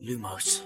Lumos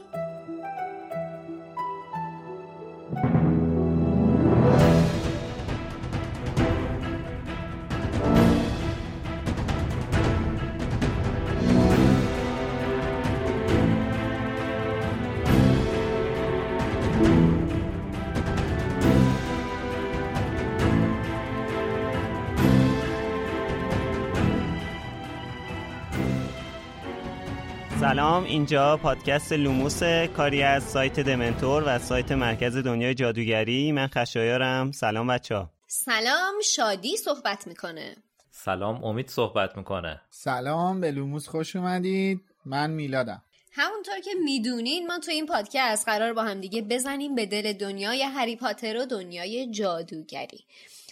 سلام اینجا پادکست لوموس کاری از سایت دمنتور و سایت مرکز دنیای جادوگری. من خشایارم. سلام بچه ها سلام شادی صحبت می‌کنه. سلام امید صحبت می‌کنه. سلام به لوموس خوش اومدید. من میلادم. همونطور که می‌دونین ما تو این پادکست قراره با همدیگه بزنیم به دل دنیای هری پاتر و دنیای جادوگری.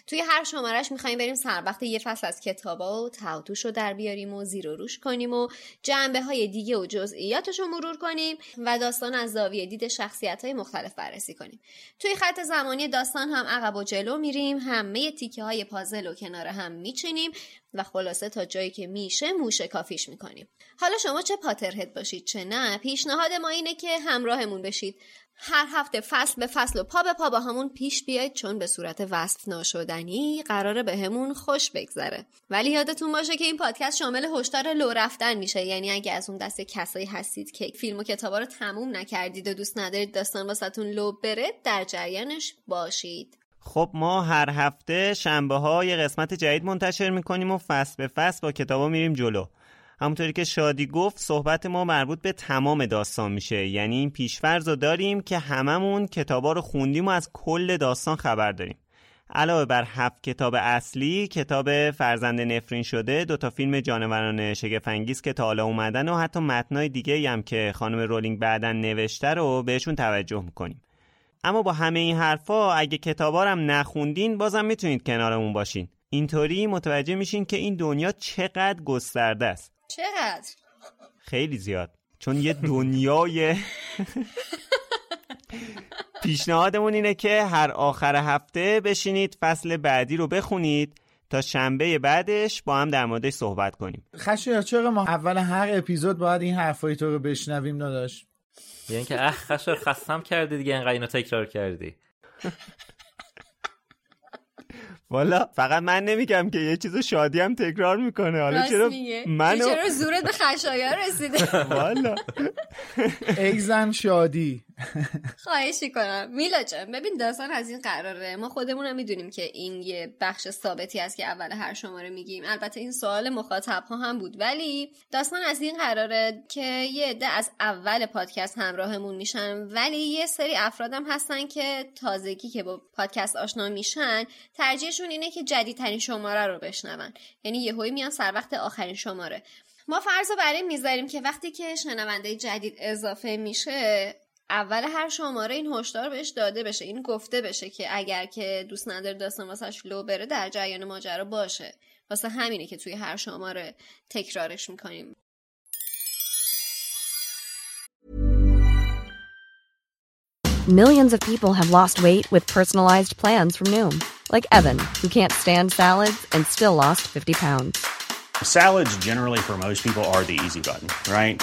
توی هر شماره‌ش می‌خوایم بریم سر وقت یه فصل از کتابا و ته و توش رو در بیاریم و زیر و روش کنیم و جنبه های دیگه و جزئیاتش رو مرور کنیم و داستان از زاویه دید شخصیت های مختلف بررسی کنیم. توی خط زمانی داستان هم عقب و جلو میریم همه تیکه های پازل و کنار هم میچینیم و خلاصه تا جایی که میشه موشه کافیش می‌کنیم. حالا شما چه پاترهد باشید چه نه پیشنهاد ما اینه که همراهمون بشید. هر هفته فصل به فصل و پا به پا با همون پیش بیاید چون به صورت وصف ناشدنی قراره به همون خوش بگذره. ولی یادتون باشه که این پادکست شامل هشدار لو رفتن میشه. یعنی اگه از اون دست کسایی هستید که فیلم و کتابا رو تموم نکردید و دوست ندارید داستان واسهتون لو بره در جریانش باشید. خب ما هر هفته شنبه ها یه قسمت جدید منتشر می‌کنیم و فصل به فصل با کتابا میریم جلو. همونطوری که شادی گفت صحبت ما مربوط به تمام داستان میشه. یعنی این پیشفرض رو داریم که هممون کتابا رو خوندیم و از کل داستان خبر داریم. علاوه بر هفت کتاب اصلی کتاب فرزند نفرین شده دوتا فیلم جانوران شگفنگیز که تا حالا اومدن و حتی متنای دیگه هم که خانم رولینگ بعدا نوشته رو بهشون توجه می‌کنیم. اما با همه این حرفا اگه کتابا هم نخوندین بازم می‌تونید کنارمون باشین. اینطوری متوجه میشین که این دنیا چقدر گسترده است. چقدر؟ خیلی زیاد. چون یه دنیای پیشنهادمون اینه که هر آخر هفته بشینید فصل بعدی رو بخونید تا شنبه بعدش با هم در موردش صحبت کنیم. خشایار چرا ما اول هر اپیزود باید این حرفای تو رو بشنویم داداش؟ یعنی که اخ خشر خستم کردی دیگه اینقدر اینو تکرار کردی. والا فقط من نمیگم که یه چیزو شادی هم تکرار می‌کنه. حالا چرا منو چرا زورت به خشایار رسیده؟ والا. ایزن شادی. خواهشی کنم میلا جان ببین داستان از این قراره. ما خودمون هم می‌دونیم که این یه بخش ثابتی است که اول هر شماره میگیم. البته این سوال مخاطب ها هم بود. ولی داستان از این قراره که یه عده از اول پادکست همراهمون میشن ولی یه سری افرادم هستن که تازگی که با پادکست آشنا میشن ترجیحشون اینه که جدیدترین شماره رو بشنون. یعنی یهویی میان سر وقت آخرین شماره. ما فرض رو برای می‌ذاریم که وقتی که شنونده جدید اضافه میشه اول هر شماره این هشدار بهش داده بشه این گفته بشه که اگر که دوست نداره داستان واسش لو بره در جریان ماجرا باشه واسه همینه که توی هر شماره تکرارش می‌کنیم Millions of people have lost weight with personalized plans from Noom, like Evan, who can't stand salads and still lost 50 pounds. Salads generally for most people are the easy button, right?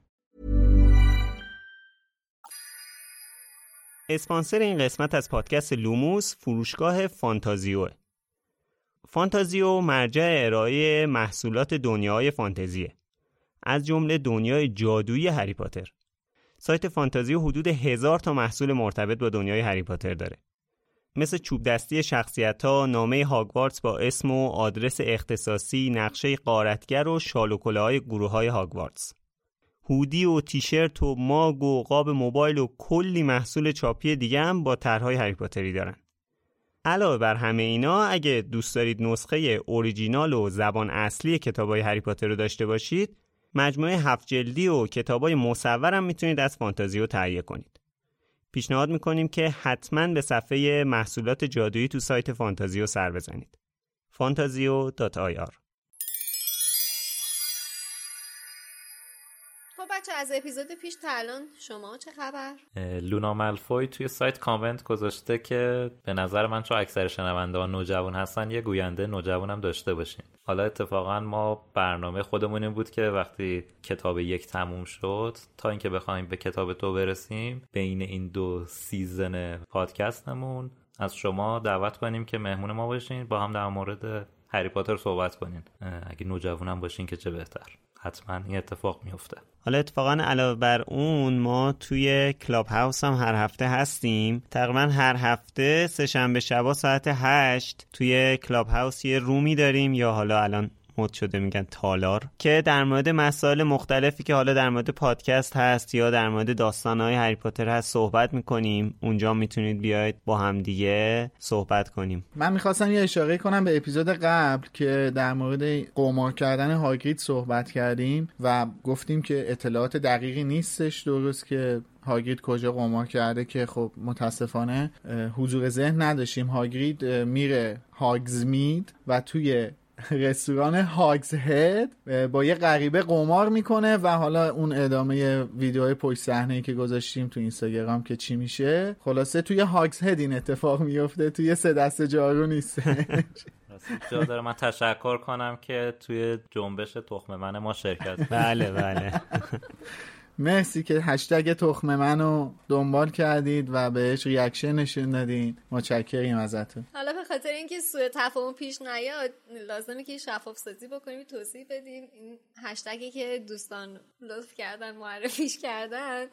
اسپانسر این قسمت از پادکست لوموس فروشگاه فانتازیو. فانتازیو مرجع ارائه محصولات دنیای فانتزیه. از جمله دنیای جادویی هری پاتر. سایت فانتازیو حدود هزار تا محصول مرتبط با دنیای هری پاتر داره. مثل چوب دستی شخصیت ها، نامه هاگوارتس با اسم و آدرس اختصاصی، نقشه قارتگر و شال و های گروه های هاگوارتس. هودی و تیشرت و ماگ و قاب موبایل و کلی محصول چاپی دیگه هم با طرحهای هری پاتری دارن. علاوه بر همه اینا اگه دوست دارید نسخه اوریجینال و زبان اصلی کتابای هری پاتر رو داشته باشید مجموعه هفت جلدی و کتابای مصور هم می‌تونید از فانتازیو تهیه کنید. پیشنهاد می‌کنیم که حتما به صفحه محصولات جادویی تو سایت فانتازیو سر بزنید. fantazio.ir بچه ها از اپیزود پیش تا الان شما چه خبر؟ لونا ملفوی توی سایت کامنت گذاشته که به نظر من چون اکثر شنونده ها نوجوان هستن یه گوینده نوجوان هم داشته باشین. حالا اتفاقا ما برنامه خودمون این بود که وقتی کتاب یک تموم شد تا اینکه بخوایم به کتاب دو برسیم بین این دو season پادکستمون از شما دعوت کنیم که مهمون ما باشین با هم در مورد هری پاتر صحبت کنین. اگه نوجوانم باشین که چه بهتر. حتما این اتفاق میفته حالا اتفاقا علاوه بر اون ما توی کلاب هاوس هم هر هفته هستیم. تقریبا هر هفته سه شنبه شبا ساعت هشت توی کلاب هاوس یه room ی داریم یا حالا الان مد شده میگن تالار که در مورد مسائل مختلفی که حالا در مورد پادکست هست یا در مورد داستانهای هری پاتر هست صحبت می‌کنیم. اونجا می‌تونید بیاید با هم دیگه صحبت کنیم. من می‌خواستم یه اشاره کنم به اپیزود قبل که در مورد قمار کردن هاگرید صحبت کردیم و گفتیم که اطلاعات دقیقی نیستش درست که هاگرید کجا قمار کرده که خب متاسفانه حضور ذهن نداشتیم. هاگرید میره هاگزمید و توی رستوران هاگز هد با یه غریبه قمار می‌کنه و حالا اون ادامه ویدیوهای پشت صحنه که گذاشتیم تو اینستاگرام که چی میشه؟ خلاصه توی هاگز هد این اتفاق میفته توی سه دست جارو نیست جا داره. من تشکر کنم که توی جنبش تخم من ما شرکت بله بله. مرسی که هشتگ تخم منو دنبال کردید و بهش ریاکشن نشون دادین. متشکریم ازتون. حالا به خاطر اینکه سوء تفاهم پیش نیاد لازمه که شفاف سازی بکنیم توضیح بدیم. این هشتگی که دوستان لطف کردن معرفیش کردن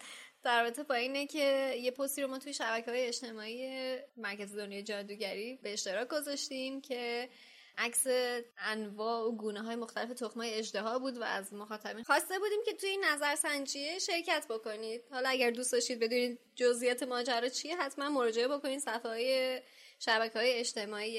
در رابطه با اینه که یه پستی رو ما توی شبکه های اجتماعی مرکز دنیا جادوگری به اشتراک گذاشتیم که عکس انواع و گونه های مختلف تخمه اجدها بود و از مخاطبین خواسته بودیم که توی این نظرسنجی شرکت بکنید. حالا اگر دوست داشتید بدونید جزئیات ماجرا چیه حتما مراجعه بکنید. صفحه های شبکه های اجتماعی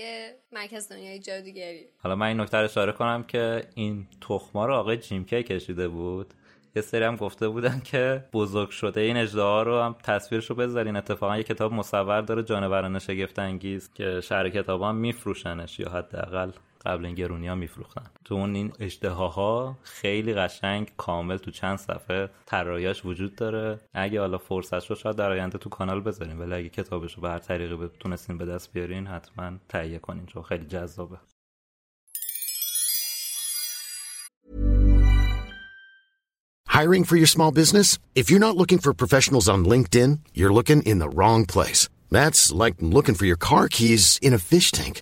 مرکز دنیای جادوگری. حالا من این نکته اشاره کنم که این تخما رو آقای جیمکی کشیده بود؟ یه سری هم گفته بودن که بزرگ شده این اجدها رو هم تصویرشو بذارین. اتفاقا یه کتاب مصور داره جانوران شگفت انگیز که شهر کتاب هم میفروشنش یا حداقل. قبل این گرونی ها میفروختن تو اون این ها خیلی قشنگ کامل تو چند صفحه طراحیاش وجود داره اگه حالا فرصت شد شاید در آینده تو کانال بذاریم ولی اگه کتابش رو به هر طریقی بتونستین به دست بیارین حتما تهیه کنین چون خیلی جذابه Hiring for your small business? If you're not looking for professionals on LinkedIn, you're looking in the wrong place. That's like looking for your car keys in a fish tank.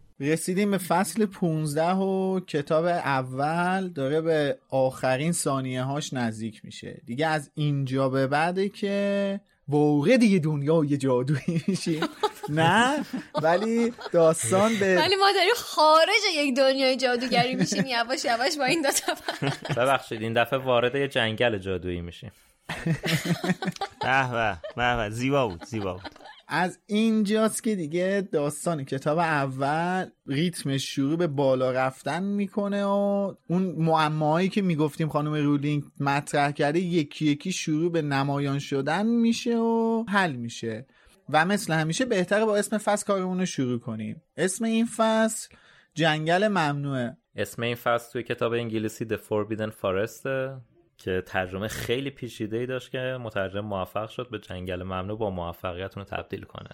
رسیدیم به فصل 15 و کتاب اول داره به آخرین ثانیه هاش نزدیک میشه. دیگه از اینجا به بعده که واقع دیگه دنیای جادویی میشیم. نه ولی داستان به ولی ما داریم خارج یک دنیای جادوگری میشیم یواش یواش با این دوتا ببخشید این دفعه وارد یه جنگل جادویی میشیم. به به زیبا بود زیبا بود. از اینجاست که دیگه داستان کتاب اول ریتمش شروع به بالا رفتن می‌کنه و اون معماهایی که می‌گفتیم خانم رولینگ مطرح کرده یکی یکی شروع به نمایان شدن میشه و حل میشه. و مثل همیشه بهتره با اسم فصل کارمون رو شروع کنیم. اسم این فصل جنگل ممنوعه. اسم این فصل توی کتاب انگلیسی The Forbidden Forest. که ترجمه خیلی پیچیده ای داشت که مترجم موفق شد به جنگل ممنوع با موفقیت رو تبدیل کنه.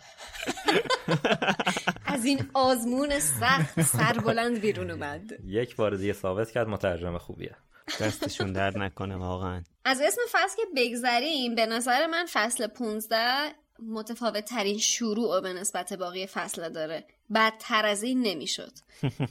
از این آزمون سخت سربلند بیرون اومد. یک بار دیگه ثابت کرد مترجم خوبیه. دستشون درد نکنه واقعا. از اسم فصل که بگذریم به نظر من فصل 15 متفاوت ترین شروع به نسبت باقی فصل داره. بدتر از این نمی‌شد.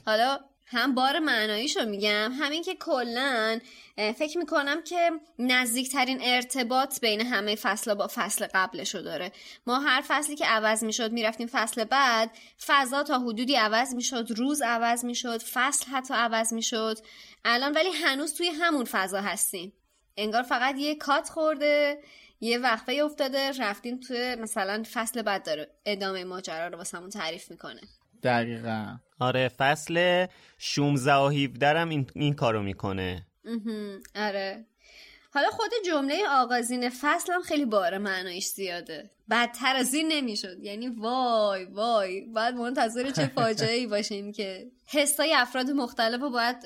حالا هم بار معناییشو میگم همین که کلا فکر می‌کنم که نزدیکترین ارتباط بین همه فصل با فصل قبلشو داره. ما هر فصلی که عوض می‌شد می‌رفتیم فصل بعد فضا تا حدودی عوض می‌شد روز عوض می‌شد فصل حتی عوض می‌شد. الان ولی هنوز توی همون فضا هستیم. انگار فقط یه کات خورده یه وقفه افتاده رفتیم توی مثلا فصل بعد داره ادامه ماجرا رو واسمون تعریف می‌کنه. دقیقا. آره فصل 16 و 17 هم این, این کارو می‌کنه. آره. حالا خود جمله آغازین فصل هم خیلی بار معنایش زیاده. بدتر از این نمی‌شد. یعنی وای وای. باید منتظر چه فاجعه ای باشیم که حسای افراد مختلف رو باید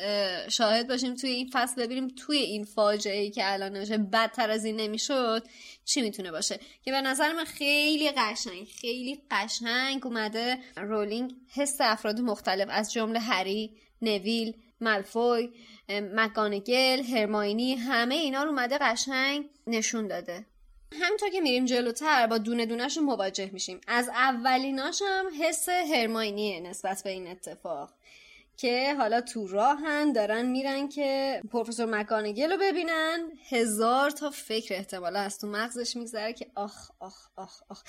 شاهد باشیم توی این فصل ببینیم توی این فاجعه ای که الان نمیشه بدتر از این نمی‌شد چی می‌تونه باشه. که به نظر من خیلی قشنگ خیلی قشنگ اومده رولینگ حس افراد مختلف از جمله هری نویل ملفوی مکانگل هرماینی همه اینا رو اومده قشنگ نشون داده. همینطور که میریم جلوتر با دونه دونهشون مواجه میشیم. از اولیناش هم حس هرماینیه نسبت به این اتفاق. که حالا تو راهن دارن میرن که پروفسور مکانگل رو ببینن. هزار تا فکر احتمالا از تو مغزش میگذره که آخ آخ آخ آخ.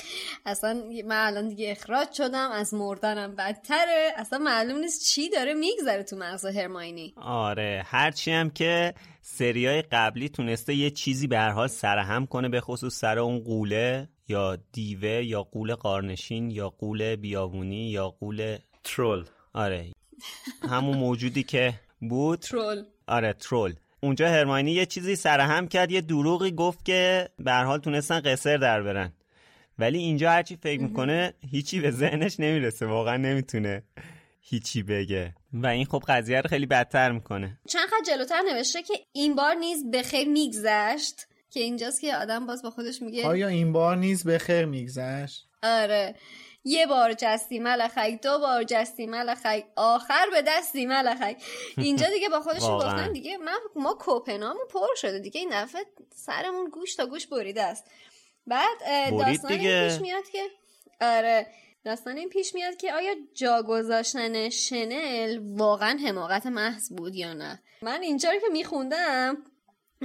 اصلا من الان دیگه اخراج شدم. از مردنم بدتره. اصلا معلوم نیست چی داره میگذره تو مغز هرماینی. آره هرچی هم که سریای قبلی تونسته یه چیزی به هر حال سرهم کنه به خصوص سر اون قوله یا دیوه یا قول قارنشین یا قول بیابونی یا قول ترول. آره. همون موجودی که بود؟ ترول. آره ترول. اونجا هرماینی یه چیزی سرهم کرد یه دروغی گفت که به حال تونستن قصر در برن. ولی اینجا هرچی فکر می‌کنه هیچی به ذهنش نمی‌رسه. واقعا نمی‌تونه هیچی بگه. و این خب قضیه رو خیلی بدتر می‌کنه. چند خط جلوتر نوشته که این بار نیز به خیر میگذشت. که اینجاست که آدم باز با خودش میگه. آیا این بار نیز به خیر میگذشت؟ آره. یه بار جستی ملخک دو بار جستی ملخک آخر به دستی ملخک اینجا دیگه با خودشون گفتن دیگه من ما کوپنامون پر شده دیگه. این دفعه سرمون گوش تا گوش بریده است. بعد داستان پیش میاد که آره داستان این پیش میاد که آیا جا گذاشتن شنل واقعا حماقت محض بود یا نه؟ من اینجا رو که میخوندم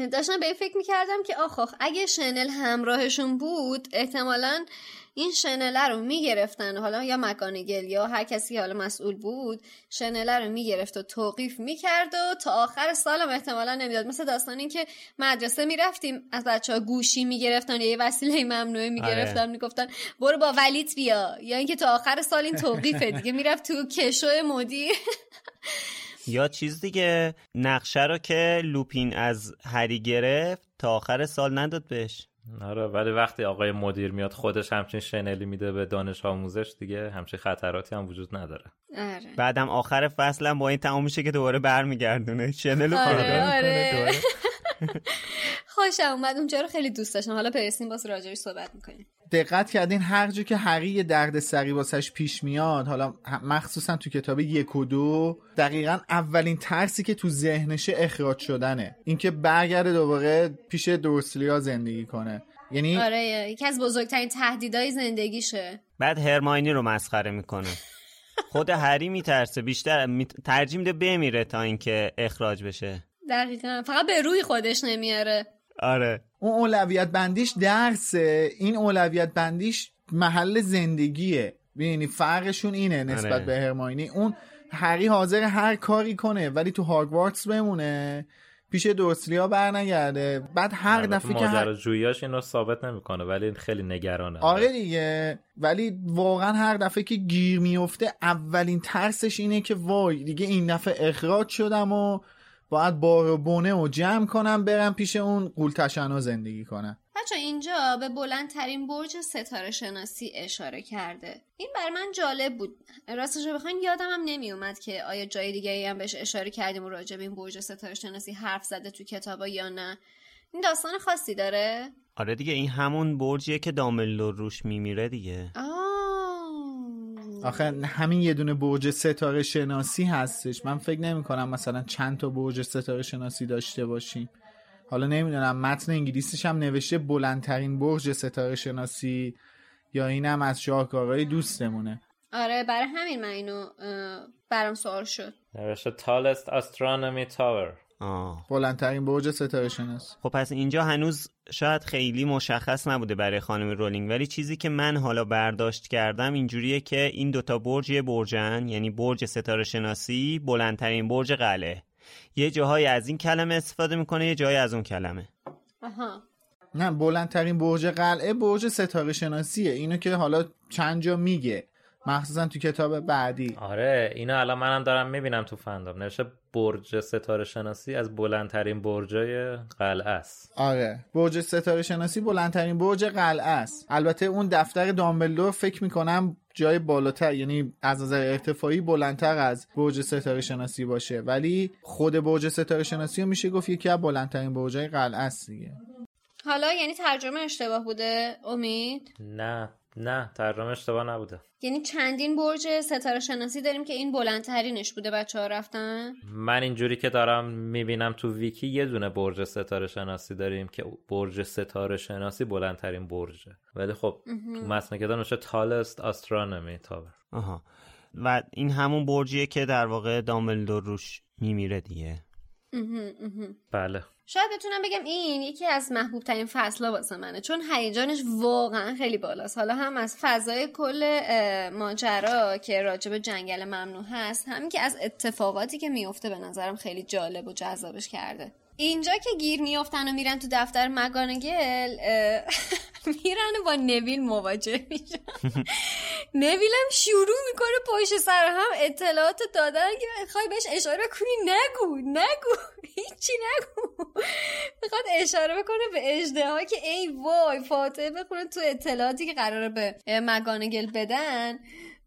داشتم به فکر می‌کردم که آخ آخ اگه شنل همراهشون بود احتمالا این شنله رو می‌گرفتن. حالا یا مکانگل یا هر کسی حالا مسئول بود شنله رو می‌گرفت و توقیف می‌کرد و تا آخر سالم احتمالا نمی‌داد. مثل داستان این که مدرسه می‌رفتیم از بچه ها گوشی می‌گرفتن یا یه وسیله ممنوعه می‌گرفتن آره. می‌گفتن برو با ولیت بیا. یا اینکه تا آخر سال این توقیفه دیگه. می‌رفت تو کشو مدیر. یا چیز دیگه نقشه رو که لوپین از هری گرفت تا آخر سال نداد بهش آره ولی وقتی آقای مدیر میاد خودش همچین شنلی میده به دانش آموزش دیگه همچین خطراتی هم وجود نداره آره. بعدم آخر فصل هم با این تمام میشه که دوباره برمیگردونه شنل رو آره آره. خوشم اومد. اونجا رو خیلی دوست داشتم. حالا پرسیم باز راجعش صحبت می‌کنیم. دقت کردین هر جا که هری یه درد سری واسش پیش میاد حالا مخصوصا تو کتاب یک و دو دقیقا اولین ترسی که تو ذهنشه اخراج شدنه. اینکه برگرده دوباره پیش دورسلیا زندگی کنه. یعنی آره یکی از بزرگترین تهدیدهای زندگیشه. بعد هرماینی رو مسخره می‌کنه. خود هری میترسه بیشتر می... ترجیم ده بمیره تا اینکه اخراج بشه. دقیقا. فقط به روی خودش نمیاره. آره. اون اولویت بندیش درسه. این اولویت بندیش محل زندگیه. ببینی فرقشون اینه نسبت آره. به هرماینی. اون هری حاضر هر کاری کنه ولی تو هاگوارتس بمونه. پیش دورسلیا برنگرده. بعد هر دفعه که هر... ماجراجوییاش اینو ثابت نمی‌کنه ولی خیلی نگرانه. آره. دیگه. ولی واقعا هر دفعه که گیر میفته اولین ترسش اینه که وای دیگه این دفعه اخراج شدم و باید بار و بونه و جمع کنم برم پیش اون قولتشنا زندگی کنم. بچه اینجا به بلندترین برج ستاره شناسی اشاره کرده. این بر من جالب بود. راستش رو بخواین یادم هم نمی اومد که آیا جای دیگه ای هم بهش اشاره کردیم و راجع به این برج ستاره شناسی حرف زده تو کتابا یا نه. این داستان خاصی داره؟ آره دیگه این همون برجیه که دامبلدور روش میمیره دیگه. آه. آخه همین یه دونه برج ستاره شناسی هستش. من فکر نمی کنم مثلا چند تا برج ستاره شناسی داشته باشیم. حالا نمی‌دونم متن انگلیسیش هم نوشته بلندترین برج ستاره شناسی یا اینم از شاهکارهای دوستمونه. آره برای همین من اینو برام سوال شد. نوشته tallest astronomy tower. آه. بلندترین برج ستاره شناسی خب پس اینجا هنوز شاید خیلی مشخص نبوده برای خانم رولینگ ولی چیزی که من حالا برداشت کردم اینجوریه که این دوتا برج یه برجن یعنی برج ستاره شناسی بلندترین برج قلعه. یه جاهای از این کلمه استفاده می‌کنه یه جایی از اون کلمه. آها. نه بلندترین برج قلعه برج ستاره شناسیه. اینو که حالا چند جا میگه. مخصوصا تو کتاب بعدی. آره اینو الان منم دارم می‌بینم تو فندام نوشته برج ستاره شناسی از بلندترین برجای قلعه است. آره. برج ستاره شناسی بلندترین برج قلعه است. البته اون دفتر دامبلدور فکر می‌کنم جای بالاتر یعنی از نظر ارتفاعی بلندتر از برج ستاره شناسی باشه. ولی خود برج ستاره شناسی رو میشه گفت یکی از بلندترین برجای قلعه است دیگه. حالا یعنی ترجمه اشتباه بوده؟ امید؟ نه. نه ترجمه اشتباه نبوده. یعنی چندین برج ستاره شناسی داریم که این بلندترینش بوده بچه ها رفتن؟ من اینجوری که دارم می‌بینم تو ویکی یه دونه برج ستاره شناسی داریم که برج ستاره شناسی بلندترین برجه. ولی خب تو متن که نوشته tallest astronomy tower آها. و این همون برجیه که در واقع دامبلدور روش میمیره دیگه. بله. شاید بتونم بگم این یکی از محبوب ترین فصل واسه منه چون هیجانش واقعا خیلی بالاست. حالا هم از فضای کل ماجرا که راجب جنگل ممنوع هست همین که از اتفاقاتی که میفته به نظرم خیلی جالب و جذابش کرده. اینجا که گیر میافتن و میرن تو دفتر مگانگل میرن و با نویل مواجه میشن. نویلم شروع می‌کنه پشت سر هم اطلاعات دادن که می‌خوای بهش اشاره کنی. نگو نگو هیچی نگو. می‌خواد اشاره بکنه به اجده که ای وای فاتحه بخونه تو اطلاعاتی که قراره به مگانگل بدن.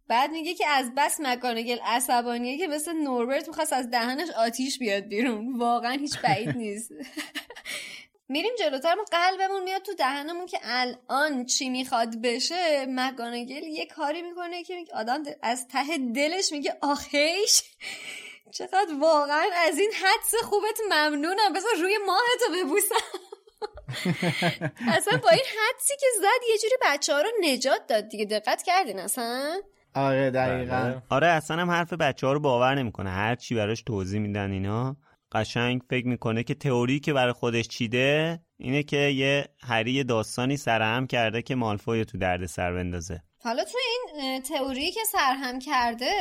بعد میگه که از بس مکانگل عصبانیه که مثل نوربرت می‌خواست از دهنش آتیش بیاد بیرون. واقعا هیچ بعید نیست. میریم جلوتر ما قلبمون میاد تو دهنمون که الان چی می‌خواد بشه. مگانگل یه کاری می‌کنه که آدم از ته دلش میگه آخیش. چقدر واقعا از این حدس خوبت ممنونم. بذار روی ماهتو ببوسم. اصلا با این حدسی که زد یه جوری بچه ها رو نجات داد دیگه. دقت کردین اصلا؟ آره دقیقا. آره اصلا هم حرف بچه ها رو باور نمی‌کنه. هر چی براش توضیح میدن اینا قشنگ فکر می‌کنه که تئوری که برای خودش چیده اینه که یه هری داستانی سرهم کرده که مالفوی تو درد سر بندازه. حالا تو این تئوری که سرهم کرده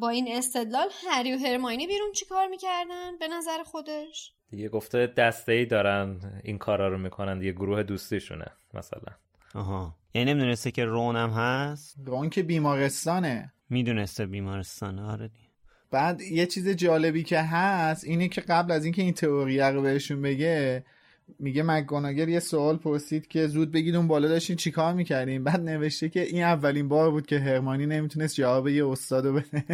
با این استدلال هری و هرماینی بیرون چیکار می‌کردن به نظر خودش؟ دیگه گفته دسته ای دارن این کارا رو می‌کنن دیگه گروه دوستیشونه مثلا. آها. یعنی نمی‌دونسته که رون هم هست؟ رون که بیمارستانه. می‌دونسته بیمارستانه آره دی. بعد یه چیز جالبی که هست اینه که قبل از اینکه این تئوری رو بهشون بگه میگه مکگوناگل یه سوال پرسید که زود بگید اون بالا داشتین چیکار می‌کردین؟ بعد نوشته که این اولین بار بود که هرمانی نمی‌تونست جواب یه استادو بده.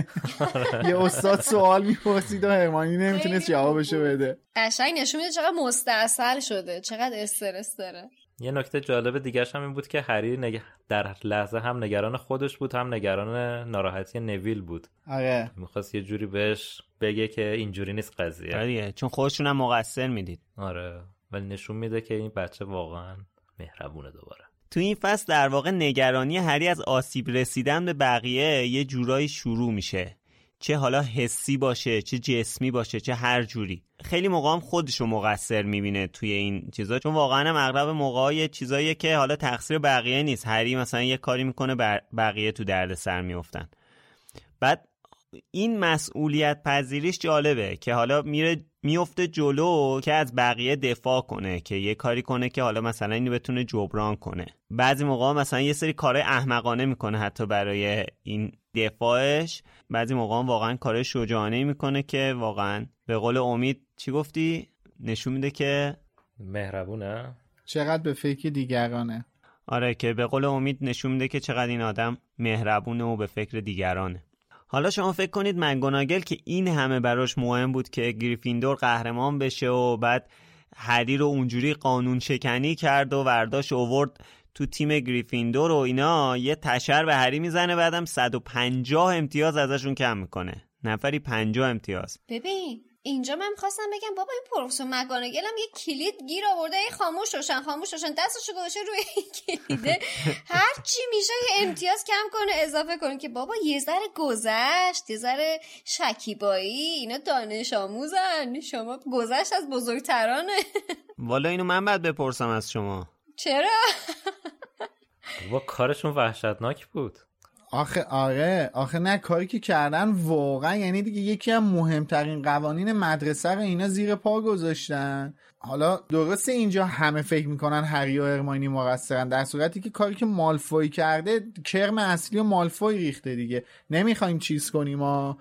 یه استاد سوال می‌پرسید و هرمانی نمی‌تونست جوابشو بده. قشنگ نشون میده چقدر مستاصل شده چقدر استرس داره. یه نکته جالب دیگه هم این بود که هری نگ... در لحظه هم نگران خودش بود هم نگران ناراحتی نویل بود. آره. می‌خواست یه جوری بهش بگه که اینجوری نیست قضیه. آره چون خودشون هم مقصر می‌دید. آره. ولی نشون میده که این بچه واقعا مهربونه دوباره. تو این فصل در واقع نگرانی هری از آسیب رسیدن به بقیه یه جورایی شروع میشه. چه حالا حسی باشه چه جسمی باشه چه هر جوری. خیلی موقع هم خودشو مقصر می‌بینه توی این چیزا چون واقعا هم اغلب موقع یه چیزاییه که حالا تقصیر بقیه نیست. هری مثلا یه کاری می‌کنه بقیه تو درد سر بعد این مسئولیت پذیریش جالبه که حالا میره میفته جلو که از بقیه دفاع کنه که یه کاری کنه که حالا مثلا اینو بتونه جبران کنه. بعضی موقع مثلا یه سری کارهای احمقانه می‌کنه حتی برای این دفاعش. بعضی موقع واقعا کار شجاعانه می‌کنه که واقعا به قول امید چی گفتی؟ نشون میده که مهربونه. چقدر به فکر دیگرانه. آره که به قول امید نشون میده که چقدر این آدم مهربونه و به فکر دیگرانه. حالا شما فکر کنید منگوناگل که این همه براش مهم بود که گریفیندور قهرمان بشه و بعد هری رو اونجوری قانون شکنی کرد و ورداش اوورد تو تیم گریفیندور و اینا یه تشر به هری می‌زنه بعدم 150 امتیاز ازشون کم می‌کنه. نفری 50 امتیاز. ببین اینجا من می‌خواستم بگم بابا این پروفسور مگانگل هم یه کلید گیر آورده ای خاموش روشن خاموش روشن دستشو گذاشته روی این کلیده هر چی میشه یه امتیاز کم کنه اضافه کنه که بابا یه ذره گذشت یه ذره شکیبایی اینا دانش آموزن شما گذشت از بزرگترانه. والا اینو من بعد بپرسم از شما. چرا؟ بابا کارشون وحشتناک بود. آخه آره. آخه نه کاری که کردن واقعا یعنی دیگه یکی از مهمترین قوانین مدرسه رو اینا زیر پا گذاشتن. حالا درسته اینجا همه فکر می‌کنن هری و ارمانی مقصرن در صورتی که کاری که مالفوی کرده کرم اصلی و مالفوی ریخته دیگه. نمی‌خوایم چیز کنیم ما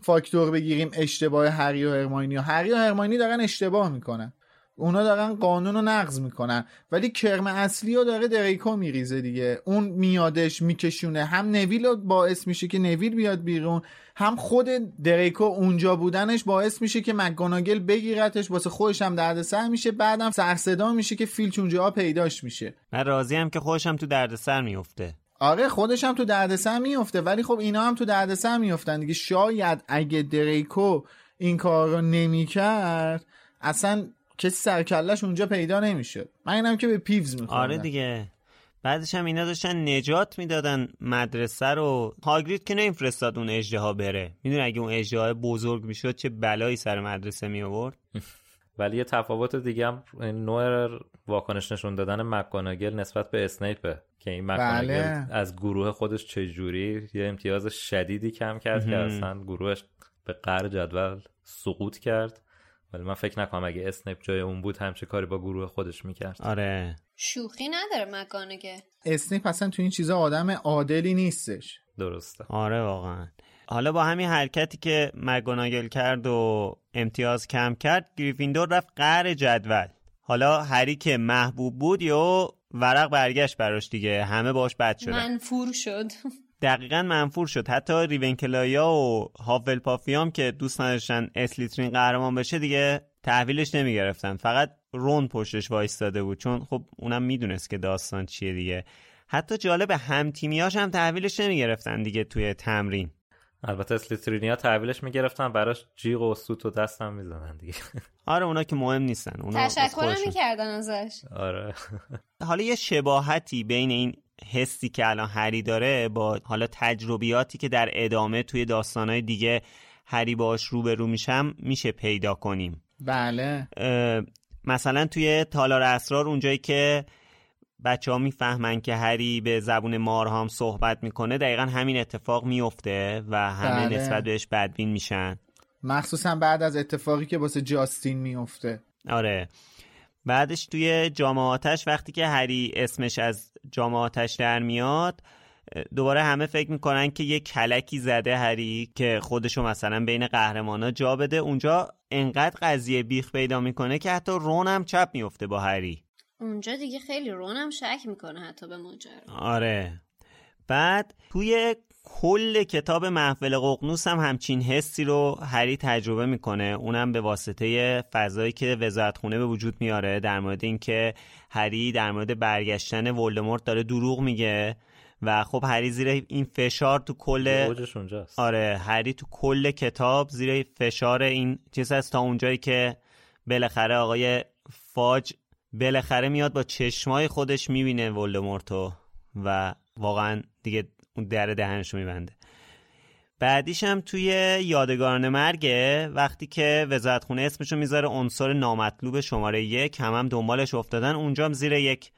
فاکتور بگیریم اشتباه هری و هرماینی هری و هرماینی دارن اشتباه می‌کنن. اونا دارن قانون رو نقض می‌کنن. ولی کرم اصلی رو داره دریکو میریزه دیگه. اون میادش میکشونه. هم نویل رو باعث میشه که نویل بیاد بیرون هم خود دریکو اونجا بودنش باعث میشه که مکگوناگل بگیرتش. واسه خودش هم دردسر میشه. بعدم سرصدا میشه که فیلچ اونجا پیداش میشه. من راضی هم که خودش هم تو دردسر میفته آره خودش هم تو دردسر میفته ولی خب اینا هم تو دردسر میفتن دیگه. شاید اگه دریکو این کار رو نمی‌کرد اصلا کسی سرکلش اونجا پیدا نمی‌شد. من اینم که به پیوز می‌خوام آره دیگه. بعدش هم اینا داشتن نجات می‌دادن مدرسه رو. هاگرید که نمیفرستاد اون اجده بره. می‌دونی اگه اون اجده بزرگ می‌شد چه بلایی سر مدرسه می آورد ولی یه تفاوت دیگه هم نوع واکنش نشون دادن مکاناگل نسبت به اسنیپه که این مکاناگل بله. از گروه خودش چجوری یه امتیاز شدیدی کم کرد که اصلا گروهش به قر جدول سقوط کرد. ولی من فکر نکنم اگه اسنیپ جای اون بود همچه کاری با گروه خودش می‌کرد. آره. شوخی نداره مکانگه اسنیپ اصلا تو این چیزا آدم عادلی نیستش. درسته. آره واقعا. حالا با همین حرکتی که مگوناگل کرد و امتیاز کم کرد گریفیندور رفت قهر جدول. حالا هری که محبوب بود یا ورق برگشت براش دیگه. همه باش بد شدن. منفور شد. دقیقا منفور شد. حتی ریونکلایا و هاول پافیام که دوست نداشتن اسلیترین قهرمان بشه دیگه تحویلش نمی‌گرفتن. فقط رون پشتش وایستاده بود. چون خب اونم می‌دونست که داستان چیه دیگه. حتی جالب هم تیمیاش هم تحویلش نمی‌گرفتن دیگه توی تمرین. البته اسلیترینیا تحویلش می‌گرفتن براش جیغ و سوت و دستم می‌زنن دیگه. آره اونا که مهم نیستن. اونا تشکر می‌کردن ازش. آره. حالا یه شباهتی بین این حسی که الان هری داره با حالا تجربیاتی که در ادامه توی داستانهای دیگه هری باش روبرو میشم میشه پیدا کنیم. بله. مثلا توی تالار اسرار اونجایی که بچه ها می‌فهمن که هری به زبون مارهام صحبت می‌کنه دقیقا همین اتفاق میفته و همه بله. نسبت بهش بدبین میشن. مخصوصا بعد از اتفاقی که واسه جاستین میفته آره. بعدش توی جامعاتش وقتی که هری اسمش از جامعاتش در میاد دوباره همه فکر می‌کنن که یه کلکی زده هری که خودشو مثلا بین قهرمانا جا بده. اونجا انقدر قضیه بیخ پیدا می‌کنه که حتی رون هم چپ میفته با هری. اونجا دیگه خیلی رون هم شک می‌کنه حتی به ماجرا. آره. بعد توی کل کتاب محفل ققنوس هم همچین حسی رو هری تجربه می‌کنه. اونم به واسطه فضایی که وزارتخونه به وجود میاره در مورد اینکه هری در مورد برگشتن ولدمورت داره دروغ میگه و خب هری زیر این فشار تو کل آره هری تو کل کتاب زیر فشار این چیز هست تا اونجایی که بالاخره آقای فاج بالاخره میاد با چشمای خودش می‌بینه ولدمورتو و واقعا دیگه اون در دهنشو میبنده. بعدیش هم توی یادگاران مرگه وقتی که وزارتخونه اسمشو می‌ذاره عنصر نامطلوب شماره یک هم هم دنبالش افتادن اونجا هم زیر یک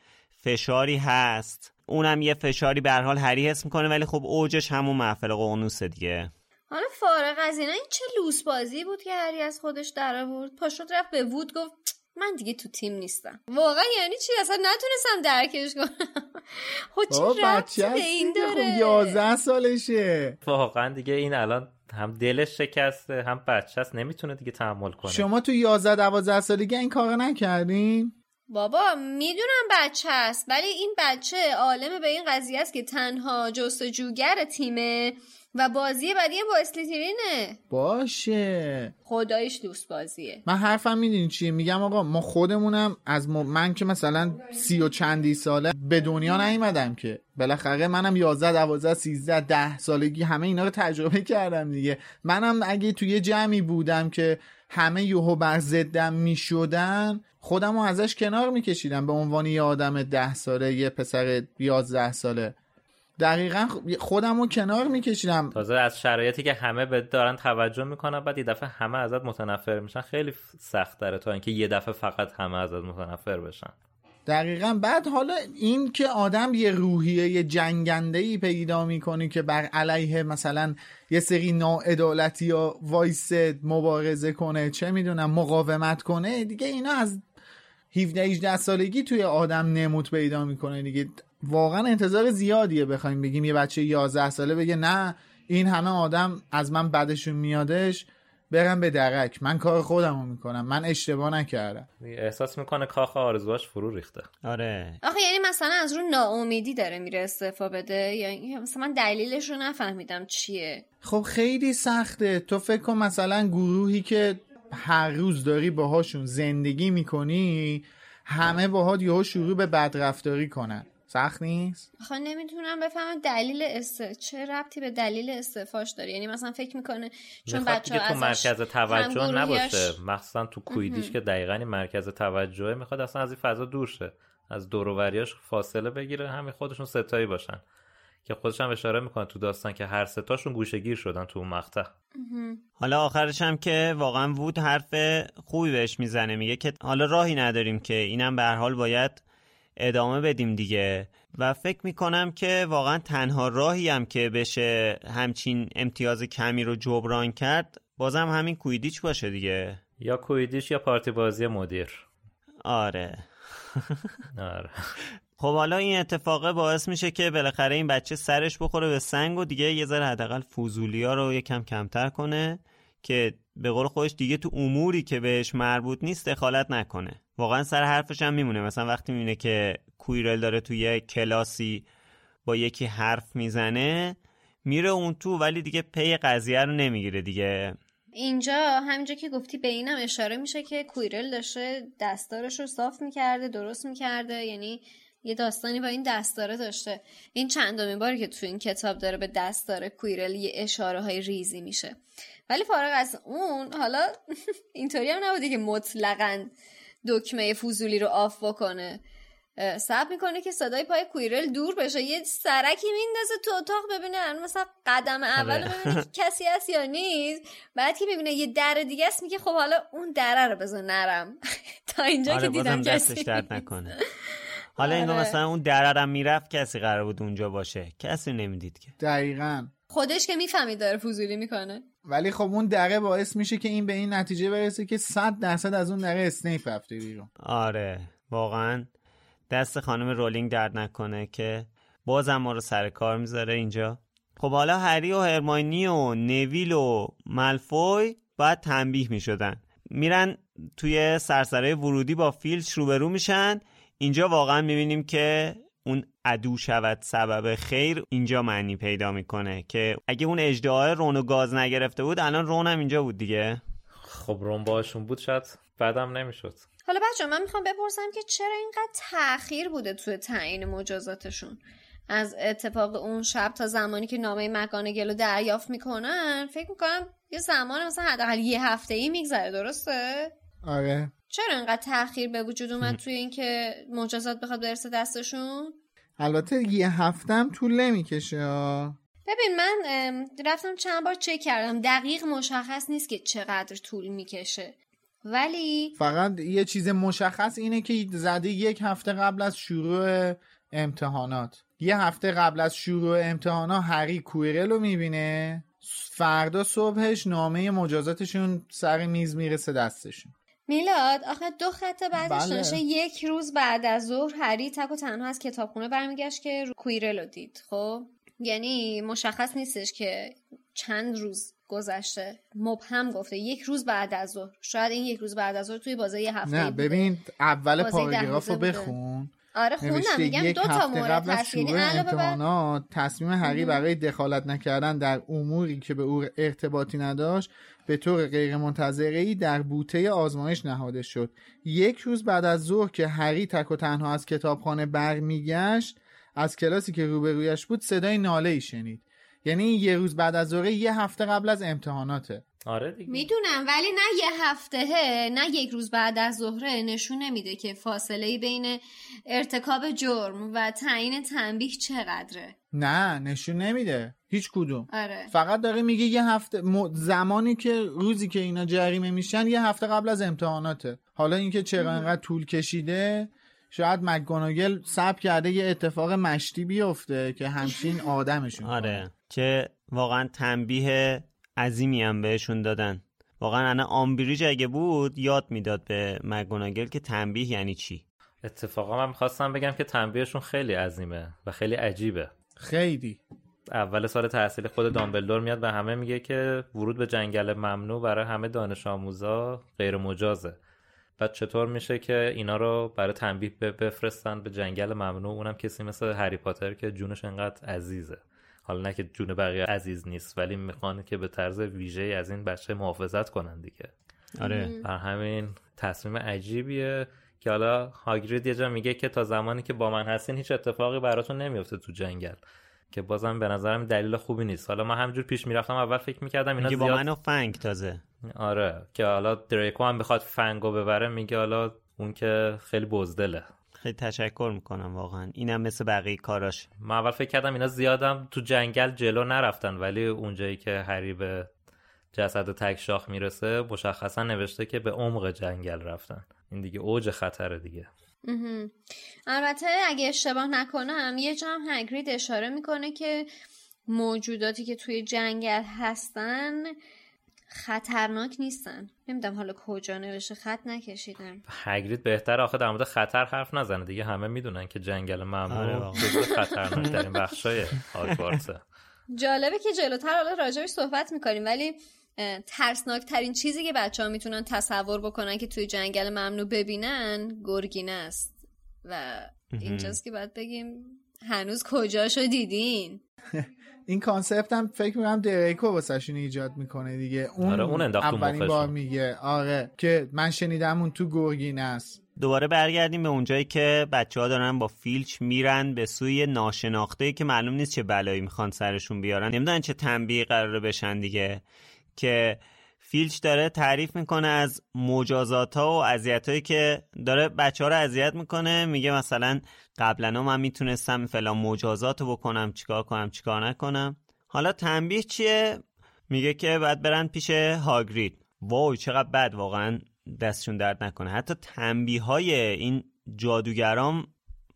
فشاری هست. اونم یه فشاری به حال هری حس می‌کنه ولی خب اوجش همون محفل قونوسه دیگه. حالا فارغ از اینا این چه لوس بازی بود که هری از خودش در آورد پاشوت رفت به وود گفت من دیگه تو تیم نیستم. واقعا یعنی چی؟ اصلا نتونستم درکش کنم. خب چه ربطی به این داره؟ 11 سالشه. واقعا دیگه این الان هم دلش شکسته هم بچه است نمی‌تونه دیگه تحمل کنه. شما تو 11 12 سالگی این کار نکردین؟ بابا می‌دونم بچه است ولی این بچه عالم به این قضیه است که تنها جستجوگر تیمه. و بازی بعدی با اسلیترینه باشه. خدایش دوست بازیه. من حرفم می‌دونی چیه؟ میگم آقا ما خودمونم از من که مثلا سی و چندی ساله به دنیا نیومدم که. بالاخره منم 11 12 13 ده سالگی همه اینا رو تجربه کردم دیگه. منم اگه توی جمعی بودم که همه یوهو بر ضدم می‌شدن خودم رو ازش کنار میکشیدم به عنوان یه آدم ده ساله یه پسر 11 ساله. دقیقا خودم رو کنار میکشیدم. تازه از شرایطی که همه به دارن توجه می‌کنن بعد یه دفعه همه ازت متنفر میشن. خیلی سخت داره تا اینکه یه دفعه فقط همه ازت متنفر بشن. دقیقا. بعد حالا این که آدم یه روحیه یه جنگنده ای پیدا می‌کنی که بر علیه مثلا یه سری ناعدالتی یا وایس مبارزه کنه چه می‌دونم مقاومت کنه دیگه اینا از 17 18 سالگی توی آدم نمود پیدا می‌کنه دیگه. واقعا انتظار زیادیه بخوایم بگیم یه بچه 11 ساله بگه نه این همه آدم از من بدشون میادش برم به درک. من کار خودم رو می‌کنم. من اشتباه نکردم. احساس می‌کنه کاخ آرزواش فرو ریخته. آره. آخه یعنی مثلا از رو ناامیدی داره میره استعفا بده. یا مثلا من دلیلش رو نفهمیدم چیه. خب خیلی سخته. تو فکر کن مثلا گروهی که هر روز داری باهاشون زندگی می‌کنی همه باهات یهو شروع به بدرفتاری کنن. سخت نیست؟ آخه نمی‌تونم بفهمم دلیل است چه ربطی به دلیل استعفاش داره؟ یعنی مثلا فکر می‌کنه چون بچه تو مرکز توجه نباشه. مخصوصا تو کویدیش که دقیقا مرکز توجه می‌خواد اصلا از این فضا دور شه. از دوروریاش فاصله بگیره همین خودشون ستایی باشن. که خودش هم اشاره می‌کنه تو داستان که هر ستاشون گوشگیر شدن تو اون مقطع. حالا آخرش هم که واقعا وود حرف خوبی بهش می‌زنه میگه که حالا راهی نداریم که اینم به هر حال باید ادامه بدیم دیگه. و فکر می‌کنم که واقعا تنها راهی هم که بشه همچین امتیاز کمی رو جبران کرد بازم همین کویدیچ باشه دیگه. یا کویدیچ یا پارتی بازی مدیر. آره. آره. خب حالا این اتفاقه باعث میشه که بالاخره این بچه سرش بخوره به سنگ و دیگه یه ذره حداقل فوزولیا رو یکم کمتر کنه که به قول خودش دیگه تو اموری که بهش مربوط نیست دخالت نکنه. واقعا سر حرفش هم میمونه. مثلا وقتی می‌بینه که کویرل داره توی کلاسی با یکی حرف می‌زنه میره اون تو ولی دیگه پی قضیه رو نمی‌گیره دیگه. اینجا همینجا که گفتی به اینم اشاره میشه که کویرل داشته دستارش رو صاف می‌کرده درست می‌کرده یعنی یه داستانی با این دستاره داشته. این چندمین باری که تو این کتاب داره به دستاره کویرل یه اشاره های ریزی میشه. ولی فارغ از اون حالا اینطوری هم نبوده که مطلقا دکمه فضولی رو off بکنه. صبر می‌کنه که صدای پای کویرل دور بشه. یه سرکی میندازه تو اتاق ببینه. مثلا قدم اول آره. ببینه کسی هست یا نیست. بعد که ببینه یه در دیگه است میگه خب حالا اون دره رو بذار نرم. تا اینجا آره که دیدم کسی درد نکنه. حالا اینو آره. مثلا اون دررم می‌رفت کسی قرار بود اونجا باشه. کسی نمی‌دید که. دقیقا. خودش که می‌فهمید داره فضولی می‌کنه. ولی خب اون دره باعث میشه که این به این نتیجه برسه که صد درصد از اون دره اسنیپ رفته بیرون. آره واقعا. دست خانم رولینگ درد نکنه که بازم ما رو سر کار می‌ذاره اینجا. خب حالا هری و هرماینی و نویل و ملفوی باید تنبیه می‌شدن. میرن توی سرسره ورودی با فیلچ روبرو میشن. اینجا واقعا می‌بینیم که اون عدو شود سبب خیر اینجا معنی پیدا می‌کنه که اگه اون اجدعای رون و گاز نگرفته بود الان رون هم اینجا بود دیگه. خب روم باشون بود شاید بعدم نمی‌شد. حالا بچه من می‌خوام بپرسم که چرا اینقدر تاخیر بوده توی تعیین مجازاتشون؟ از اتفاق اون شب تا زمانی که نامه مکانگل رو دریافت می‌کنن فکر می‌کنم یه زمان مثلا حداقل یه هفته ای میگذره درسته؟ آره. چرا انقدر تاخیر به وجود اومد توی اینکه مجازات بخواد برسه دستشون؟ البته یه هفتم طول نمی‌کشه ببین من رفتم چند بار چک کردم. دقیق مشخص نیست که چقدر طول می‌کشه. ولی فقط یه چیز مشخص اینه که زده یک هفته قبل از شروع امتحانات. یه هفته قبل از شروع امتحانات هری کویرل رو می‌بینه. فردا صبحش نامه مجازاتشون سر میز می‌رسه دستشون. میلاد آخه دو خط بعدش بله. یک روز بعد از ظهر هری تک و تنها از کتابخونه برمیگشت که کویرل رو دید. خب؟ یعنی مشخص نیستش که چند روز گذشته. مبهم گفته یک روز بعد از ظهر. شاید این یک روز بعد از ظهر توی بازه یه هفته نه ببین اول پاراگراف رو. بخون. آره خوندم میگم دو تا مورد قبل از هست یعنی شروع علاوه تصمیم هری برای دخالت نکردن در اموری که به او ارتباطی نداشت به طور غیرمنتظرهای در بوته آزمایش نهاده شد. یک روز بعد از ظهر که هری تک و تنها از کتابخانه برمیگشت از کلاسی که روبرویش بود صدای ناله ای شنید. یعنی یه روز بعد از ظهر یه هفته قبل از امتحاناته. آره دیگه. می‌دونم ولی نه یه هفته نه یک روز بعد از ظهره نشون نمیده که فاصله بین ارتکاب جرم و تعیین تنبیه چقدره. نه نشون نمیده. هیچ کدوم. آره. فقط داره میگه یه هفته م- زمانی که روزی که اینا جریمه میشن یه هفته قبل از امتحاناته. حالا اینکه چرا انقدر طول کشیده شاید مکگوناگل سب کرده یه اتفاق مشتی بیفته که همچین آدمشون آره. که واقعا تنبیه عظیمی هم بهشون دادن. واقعا انا آمبریج اگه بود یاد می‌داد به مگوناگل که تنبیه یعنی چی. اتفاقا من می‌خواستم بگم که تنبیهشون خیلی عظیمه و خیلی عجیبه. خیلی. اول سال تحصیل خود دامبلدور میاد به همه میگه که ورود به جنگل ممنوع برای همه دانش آموزا غیر مجازه. بعد چطور میشه که اینا رو برای تنبیه بفرستن به جنگل ممنوع؟ اونم کسی مثل هری پاتر که جونش انقدر عزیزه. حالا نه که جون بقیه عزیز نیست ولی می‌خوان که به طرز ویژه از این بچه محافظت کنن دیگه. آره. بر همین تصمیم عجیبیه که حالا هاگرید یه جا میگه که تا زمانی که با من هستین هیچ اتفاقی براتون نمیفته تو جنگل که بازم به نظرم دلیل خوبی نیست. حالا من همجور پیش می‌رفتم اول فکر می‌کردم اینا با زیاد من و فنگ تازه. آره که حالا دریکو هم بخواد فنگو ببره میگه حالا اون که خیلی بزدله. خیلی تشکر می‌کنم واقعا. اینم مثل بقیه کاراش. من اول فکر کردم اینا زیادم تو جنگل جلو نرفتن ولی اونجایی که هری به جسد تک شاخ می‌رسه مشخصا نوشته که به عمق جنگل رفتن. این دیگه اوج خطره دیگه. البته اگه اشتباه نکنم یه جا هم هگرید اشاره می‌کنه که موجوداتی که توی جنگل هستن خطرناک نیستن. نمی‌دونم حالا کجا نوشته خط نکشیدم. هگرید بهتر آخه در مورد خطر حرف نزنه دیگه. همه می‌دونن که جنگل آره ممنوع واقعا. جزو خطرناک ترین بخشای هاگوارتسه جالبه که جلوتر حالا راجبش صحبت می‌کنیم ولی ترسناک ترین چیزی که بچه ها می‌تونن تصور بکنن که توی جنگل ممنوع ببینن گرگینه است. و اینجاست که باید بگیم هنوز کجاشو دیدین؟ این concept هم فکر می‌کنم دریکو واسهشون ایجاد می‌کنه دیگه. اون, آره، اون اولین. بار میگه. آره که من شنیدم اون تو گرگین است. دوباره برگردیم به اونجایی که بچه ها دارن با فیلچ میرن به سوی ناشناخته که معلوم نیست چه بلایی می‌خوان سرشون بیارن. نمی‌دونن چه تنبیه قراره بشن دیگه. که فیلچ داره تعریف می‌کنه از مجازات ها و اذیت هایی که داره بچه ها رو اذیت می‌کنه. میگه مثلا قبلا من می‌تونستم فلان مجازات رو بکنم چیکار کنم چیکار نکنم. حالا تنبیه چیه؟ میگه که باید برن پیش هاگرید. وای چقدر بد واقعا دستشون درد نکنه. حتی تنبیه های این جادوگرام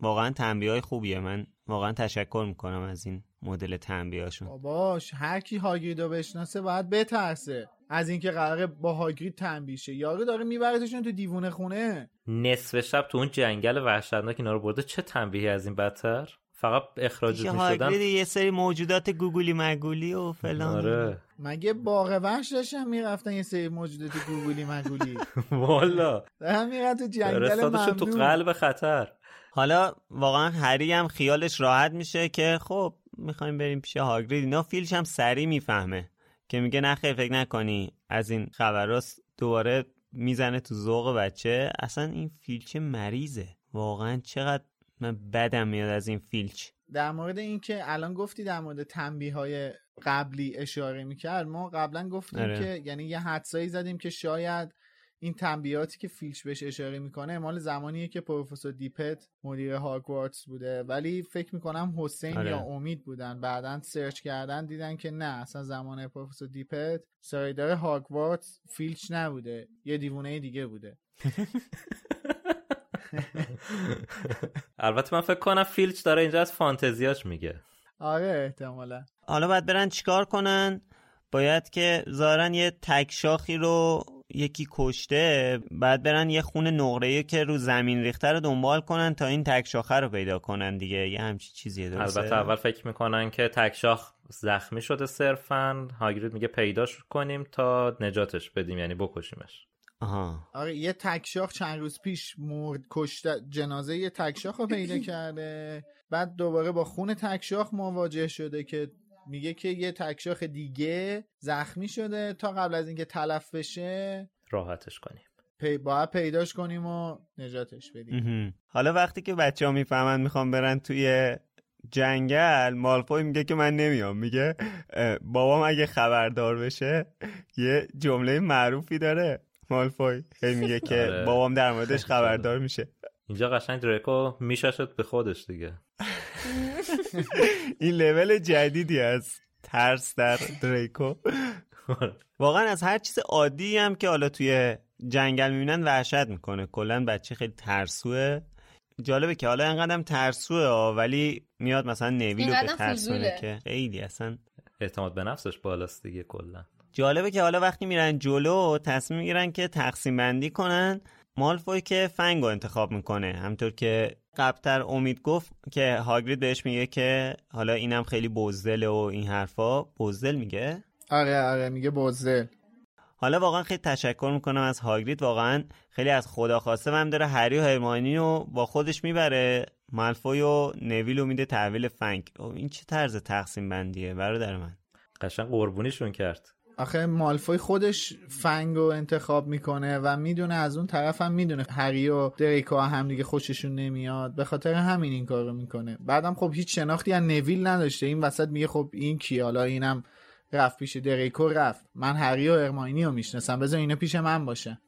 واقعا تنبیه های خوبیه. من واقعا تشکر می‌کنم از این مدل تنبیه هاشون باباش هر کی هاگریدو بشناسه باید بترسه. از اینکه قراره با هاگرید تنبیه شه. یارو داره میبرتشون تو دیوونه خونه. نصف شب تو اون جنگل وحشتناک اینا رو برده چه تنبیهی از این بدتر؟ فقط اخراج می‌شدن یه سری موجودات گوگولی مگولی و فلان. آره. مگه باغ وحش داشتن می‌رفتن یه سری موجودات گوگولی مگولی؟ والا. دارن میرن تو جنگل تو قلب خطر. حالا واقعا هری هم خیالش راحت میشه که خب می‌خوایم بریم پیش هاگرید. اینا فیلش هم سریع می‌فهمه. که میگه نه خیر فکر نکنی. از این خبراست دوباره می‌زنه تو ذوق بچه. اصلا این فیلچ مریضه. واقعا چقدر من بدم میاد از این فیلچ. در مورد اینکه الان گفتی در مورد تنبیه های قبلی اشاره می‌کرد ما قبلا گفتیم آره. که یعنی یه حدسایی زدیم که شاید این تنبیهاتی که فیلچ بهش اشاره می‌کنه مال زمانیه که پروفسور دیپت مدیر هاگوارتس بوده. ولی فکر می‌کنم حسین آره. یا امید بودن. بعدا سرچ کردن دیدن که نه اصلا زمان پروفسور دیپت سرایدار هاگوارتس فیلچ نبوده. یه دیوونه دیگه بوده. البته من فکر کنم فیلچ داره اینجا از فانتزیاش میگه. آره احتمالا. حالا باید برن چیکار کنن؟ باید که ظاهرا یه تک شاخی رو یکی کشته بعد برن یه خونه نقره که رو زمین ریخته رو دنبال کنن تا این تک شاخه رو پیدا کنن دیگه. یه همچی چیزیه درسته؟ البته اول فکر می‌کنن که تکشاخ زخمی شده صرفا. هاگرید میگه پیداش کنیم تا نجاتش بدیم یعنی بکشیمش. آها. آره یه تکشاخ چند روز پیش مرد کشته جنازه یه تکشاخ رو پیدا کرده. بعد دوباره با خون تکشاخ مواجه شده که میگه که یه تکشاخ دیگه زخمی شده تا قبل از اینکه تلف بشه راحتش کنیم. پی باید پیداش کنیم و نجاتش بدیم. حالا وقتی که بچه ها می‌فهمن می‌خوان برن توی جنگل مالفوی میگه که من نمیام. میگه بابام اگه خبردار بشه یه جمله معروفی داره. مالفوی هی میگه که آره. بابام در موردش خبردار میشه. اینجا قشنگ دریکو میشاشد به خودش دیگه. این لول جدیدی از ترس در دریکو. واقعا از هر چیز عادی هم که حالا توی جنگل می‌بینن وحشت می‌کنه. کلا بچه خیلی ترسوه. جالبه که حالا اینقدرم ترسوه ولی میاد مثلا نویل رو بترسونه فضوله. که خیلی اصلا. اعتماد به نفسش بالاست دیگه کلا. جالبه که حالا وقتی میرن جلو تصمیم می‌گیرن که تقسیم بندی کنن. مالفوی که فنگ رو انتخاب می‌کنه. همطور که قبلتر امید گفت که هاگرید بهش میگه که حالا اینم خیلی بزدله و این حرفا. بزدل میگه؟ آره آره میگه بزدل. حالا واقعا خیلی تشکر می‌کنم از هاگرید. واقعا خیلی از خدا خواسته و هم داره هری و هرماینی رو با خودش می‌بره. مالفوی و نویل رو میده تحویل فنگ. این چه طرز تقسیم بندیه برادر من؟ قشنگ قربونیشون کرد. آخه مالفوی خودش فنگ رو انتخاب می‌کنه و می‌دونه از اون طرف هم می‌دونه هری و دریکو هم دیگه خوششون نمیاد. به خاطر همین این کار رو می‌کنه. بعدم خب هیچ شناختی از نویل نداشته. این وسط میگه خب این کی؟ حالا اینم رفت پیش دریکو رفت. من هری و ارماینی رو می‌شناسم. بذار اینا پیش من باشه.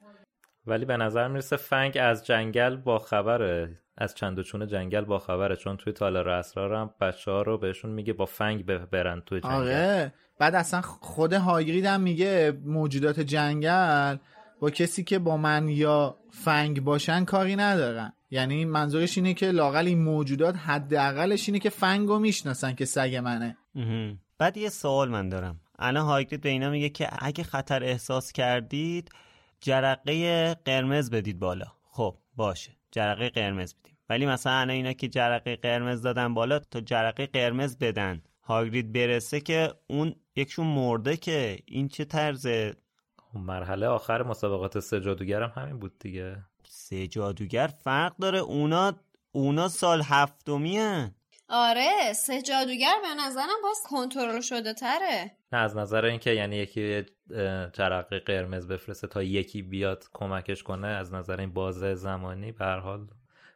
ولی به نظر می‌رسه فنگ از جنگل با خبره از چند و چون جنگل با خبره چون توی تالار اسرار هم بچه ها رو بهشون میگه با فنگ برن توی جنگل. آره. بعد اصلا خود هاگرید هم میگه موجودات جنگل با کسی که با من یا فنگ باشن کاری ندارن. یعنی منظورش اینه که لاقل این موجودات حداقلش اینه که فنگ رو می‌شناسن که سگ منه. بعد یه سوال من دارم. الان هاگرید به اینا میگه که اگه خطر احساس کردید جرقه قرمز بدید بالا. خب باشه. جرقه قرمز بدیم. ولی مثلا الان اینا که جرقه قرمز دادن بالا تا جرقه قرمز بدن. هاگرید برسه که اون یکشون مرده که این چه طرز خب مرحله آخر مسابقات سه جادوگر هم همین بود دیگه. سه جادوگر فرق داره. اونا اونا سال هفتمی. آره سه جادوگر به نظرم باز کنترل شده تره. نه از نظر اینکه یعنی یکی جرقه قرمز بفرسته تا یکی بیاد کمکش کنه از نظر این بازه زمانی به هر حال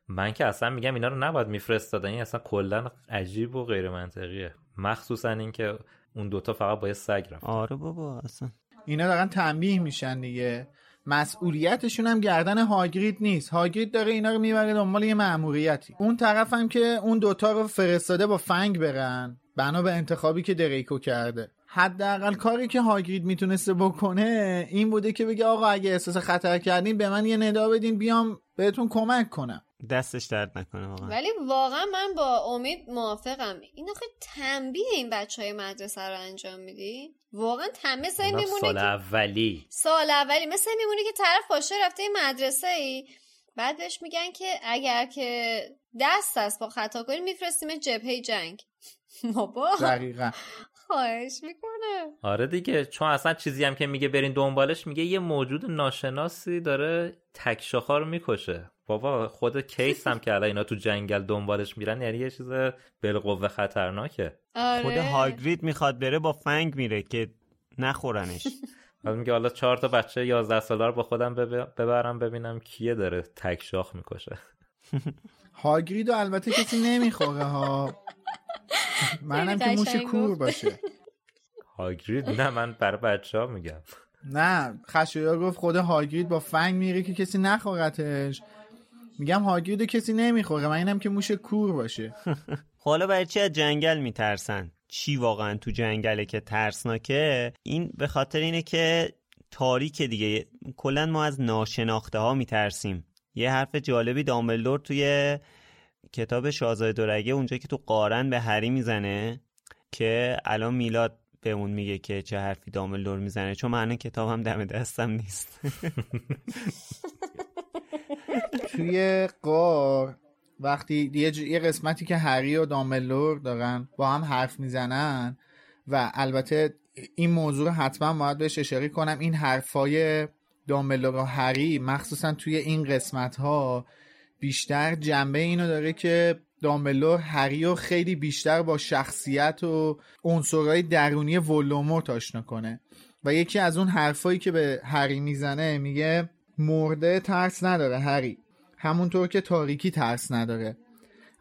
من که اصلا میگم اینا رو نباید میفرستادن این اصلا کلا عجیب و غیر منطقیه مخصوصا اینکه اون دوتا فقط با یه سگ رفت. آره بابا اصلا. اینا دارن تنبیه میشن دیگه. مسئولیتشون هم گردن هاگرید نیست. هاگرید داره اینا رو می‌بره دنبال یه مأموریتی. اون طرف هم که اون دوتا رو فرستاده با فنگ برن بنا به انتخابی که دریکو کرده. حداقل کاری که هاگرید می‌تونسته بکنه این بوده که بگه آقا اگه احساس خطر کردین به من یه ندا بدین بیام بهتون کمک کنم. دستش درد نکنه واقعا. ولی واقعا من با امید موافقم. این آخه تنبیه این بچه های مدرسه رو انجام میدی؟ واقعا تنبیه اونا میمونه سال که اولی. سال اولی. مثل میمونه که طرف باشه رفته این مدرسه ای بعد بهش میگن که اگر که دست است با خطا کنی میفرستیم جبهه جنگ. بابا. دقیقا. خواهش می‌کنه آره دیگه چون اصلا چیزی هم که میگه برین دنبالش میگه یه موجود ناشناسی داره تک شاخا رو می‌کشه. بابا خود کیس هم که الان اینا تو جنگل دنبالش میرن یعنی یه چیز بالقوه خطرناکه. آره. خود هاگرید می‌خواد بره با فنگ میره که نخورنش. بعد میگه حالا چهار تا بچه 11 ساله رو با خودم بب- ببرم ببینم کیه داره تک شاخ می‌کشه. هاگرید البته کسی نمی‌خوره ها. منم که موش کور. باشه. هاگرید؟ نه من برای بچه ها میگم. نه خشویا گفت خود هاگرید با فنگ میره که کسی نخورتش. میگم هاگرید کسی نمی‌خوره. من اینم که موش کور باشه. حالا برای چی از جنگل میترسن؟ چی واقعا تو جنگله که ترسناکه؟ این به خاطر اینه که تاریک دیگه. کلا ما از ناشناخته ها میترسیم. یه حرف جالبی دامبلدور توی کتاب شاهزاده دورگه اونجا که تو قارن به هری می‌زنه که الان میلاد به اون میگه که چه حرفی دامبلدور می‌زنه. چون من کتاب هم دم دستم نیست. توی قار وقتی یه قسمتی که هری و دامبلدور دارن با هم حرف می‌زنن و البته این موضوع حتما باید بهش اشاره کنم. این حرفای دامبلدور و هری مخصوصا توی این قسمت ها بیشتر جنبه اینو داره که دامبلور هری رو خیلی بیشتر با شخصیت و عنصرهای درونی ولوموت آشنا کنه. و یکی از اون حرفایی که به هری می‌زنه میگه مرده ترس نداره هری. همونطور که تاریکی ترس نداره.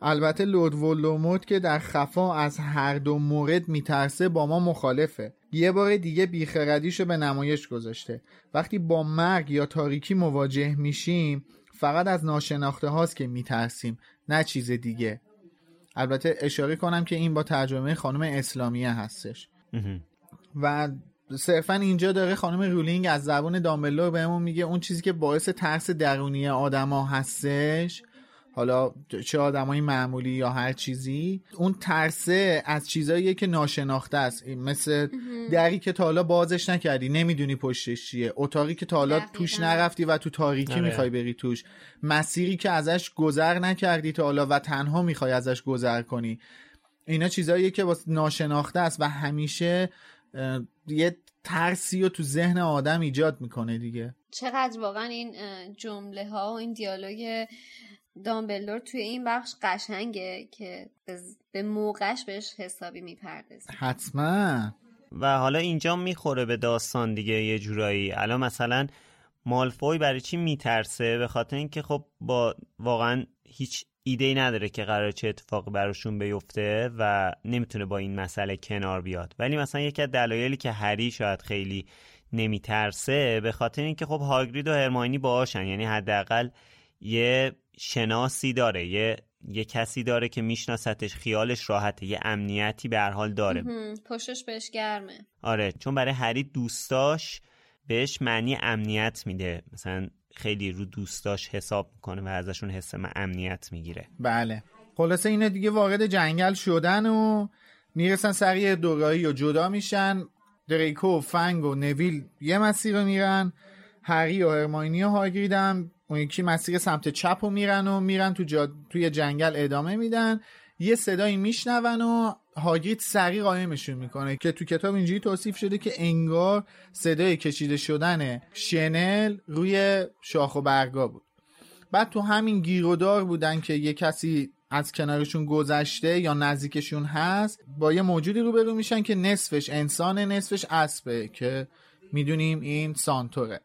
البته لورد ولوموت که در خفا از هر دو مورد میترسه با ما مخالفه. یه بار دیگه بیخردیشو به نمایش گذاشته. وقتی با مرگ یا تاریکی مواجه میشیم فقط از ناشناخته هاست که میترسیم نه چیز دیگه. البته اشاره کنم که این با ترجمه خانم اسلامیه هستش. و صرفا اینجا داره خانم رولینگ از زبون دامبلور بهمون میگه اون چیزی که باعث ترس درونی آدما هستش. حالا چه آدمای معمولی یا هر چیزی. اون ترسه از چیزاییه که ناشناخته است. مثل دری که تا حالا بازش نکردی نمی‌دونی پشتش چیه. اتاقی که تا حالا توش نرفتی و تو تاریکی می‌خوای بری توش. مسیری که ازش گذر نکردی تا حالا و تنها می‌خوای ازش گذر کنی. اینا چیزاییه که ناشناخته است و همیشه یه ترسی رو تو ذهن آدم ایجاد می‌کنه دیگه. چقدر واقعا این جمله ها و این دیالوگ دامبلدور توی این بخش قشنگه که به موقعش بهش حسابی می‌پردازه حتما. و حالا اینجا می‌خوره به داستان دیگه یه جورایی. الان مثلا مالفوی برای چی میترسه؟ به خاطر اینکه خب با واقعا هیچ ایده ای نداره که قرار چه اتفاقی براشون بیفته و نمی‌تونه با این مسئله کنار بیاد. ولی مثلا یکی از دلایلی که هری شاید خیلی نمیترسه به خاطر اینکه خب هاگرید و هرماینی باهاشن. یعنی حداقل یه شناسی داره یه یه کسی داره که میشناستش خیالش راحته یه امنیتی به هر حال داره. پشتش بهش گرمه. آره چون برای هری دوستاش بهش معنی امنیت میده. مثلا خیلی رو دوستاش حساب می‌کنه و ازشون حس امنیت می‌گیره. بله. خلاصه اینا دیگه وارد جنگل شدن و می‌رسن سری دورایی و جدا میشن. دریکو و فنگ و نویل یه مسیر رو میرن. هری و هرماینی و هاگریدم اون یکی مسیر سمت چپ رو میرن و میرن تو جا... توی جنگل ادامه میدن. یه صدایی میشنون و هاگرید سریع قایمشون می‌کنه که تو کتاب اینجوری توصیف شده که انگار صدای کشیده شدن شنل روی شاخ و برگا بود. بعد تو همین گیرودار بودن که یه کسی از کنارشون گذشته یا نزدیکشون هست با یه موجودی روبرو میشن که نصفش انسان نصفش اسبه که می‌دونیم این سانتوره.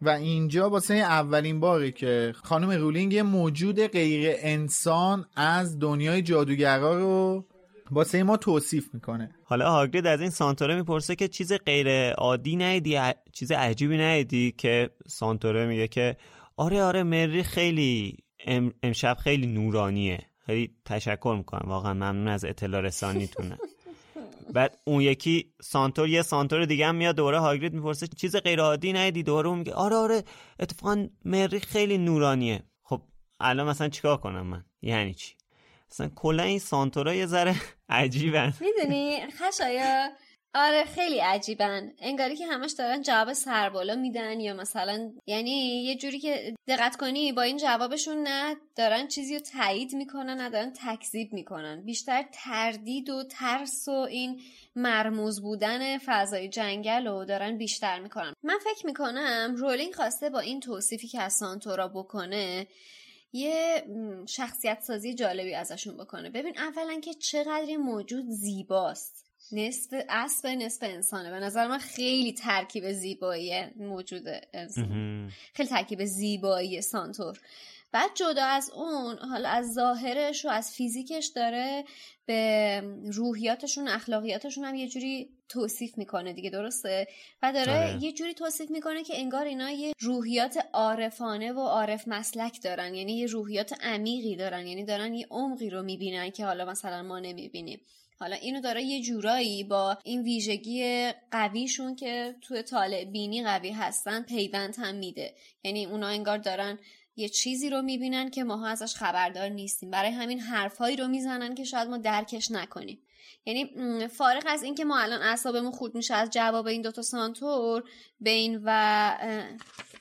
و اینجا واسه اولین باری که خانم رولینگ یه موجود غیر انسان از دنیای جادوگرا رو واسه ما توصیف می‌کنه. حالا هاگرید از این سانتوره می‌پرسه که چیز غیر عادی نیدی چیز عجیبی نیدی که سانتوره میگه که آره آره مری خیلی امشب خیلی نورانیه. خیلی تشکر می‌کنم. واقعا ممنون از اطلاع رسانیتونه. بعد اون یکی سانتور یه سانتور دیگه هم میاد دوره هاگرید می‌پرسه چیز غیر عادی ندیدی؟ دوره میگه آره آره اتفاقا مری خیلی نورانیه. خب الان مثلا چیکار کنم من؟ یعنی چی؟ مثلا کلا این سانتورا یه ذره عجیبن. می‌دونی خشایا آره خیلی عجیبن. انگاری که همش دارن جواب سربالا میدن یا مثلا یعنی یه جوری که دقت کنی با این جوابشون نه دارن چیزی رو تایید می‌کنن نه دارن تکذیب می‌کنن. بیشتر تردید و ترس و این مرموز بودن فضای جنگل رو دارن بیشتر می‌کنن. من فکر می‌کنم رولینگ خواسته با این توصیفی که از سانتورا بکنه یه شخصیت سازی جالبی ازشون بکنه. ببین اولا که چقدر موجود زیباست. نصف اسب نصف انسانه. به نظر من خیلی ترکیب زیبایی موجود انسان. خیلی ترکیب زیبایی سانتور. بعد جدا از اون حالا از ظاهرش و از فیزیکش داره به روحیاتشون اخلاقیاتشون هم یه جوری توصیف می‌کنه دیگه درسته؟ و داره آره. یه جوری توصیف می‌کنه که انگار اینا یه روحیات عارفانه و عارف مسلک دارن یعنی یه روحیات عمیقی دارن یعنی دارن یه عمقی رو می‌بینن که حالا مثلا ما نمی‌بینیم. حالا اینو داره یه جورایی با این ویژگی قویشون که توی طالع بینی قوی هستن پیوند هم میده. یعنی اونا انگار دارن یه چیزی رو می‌بینن که ماها ازش خبردار نیستیم. برای همین حرفهایی رو می‌زنن که شاید ما درکش نکنیم. یعنی فارغ از اینکه ما الان اعصابمون خورد میشه از جواب این دوتا سانتور بین و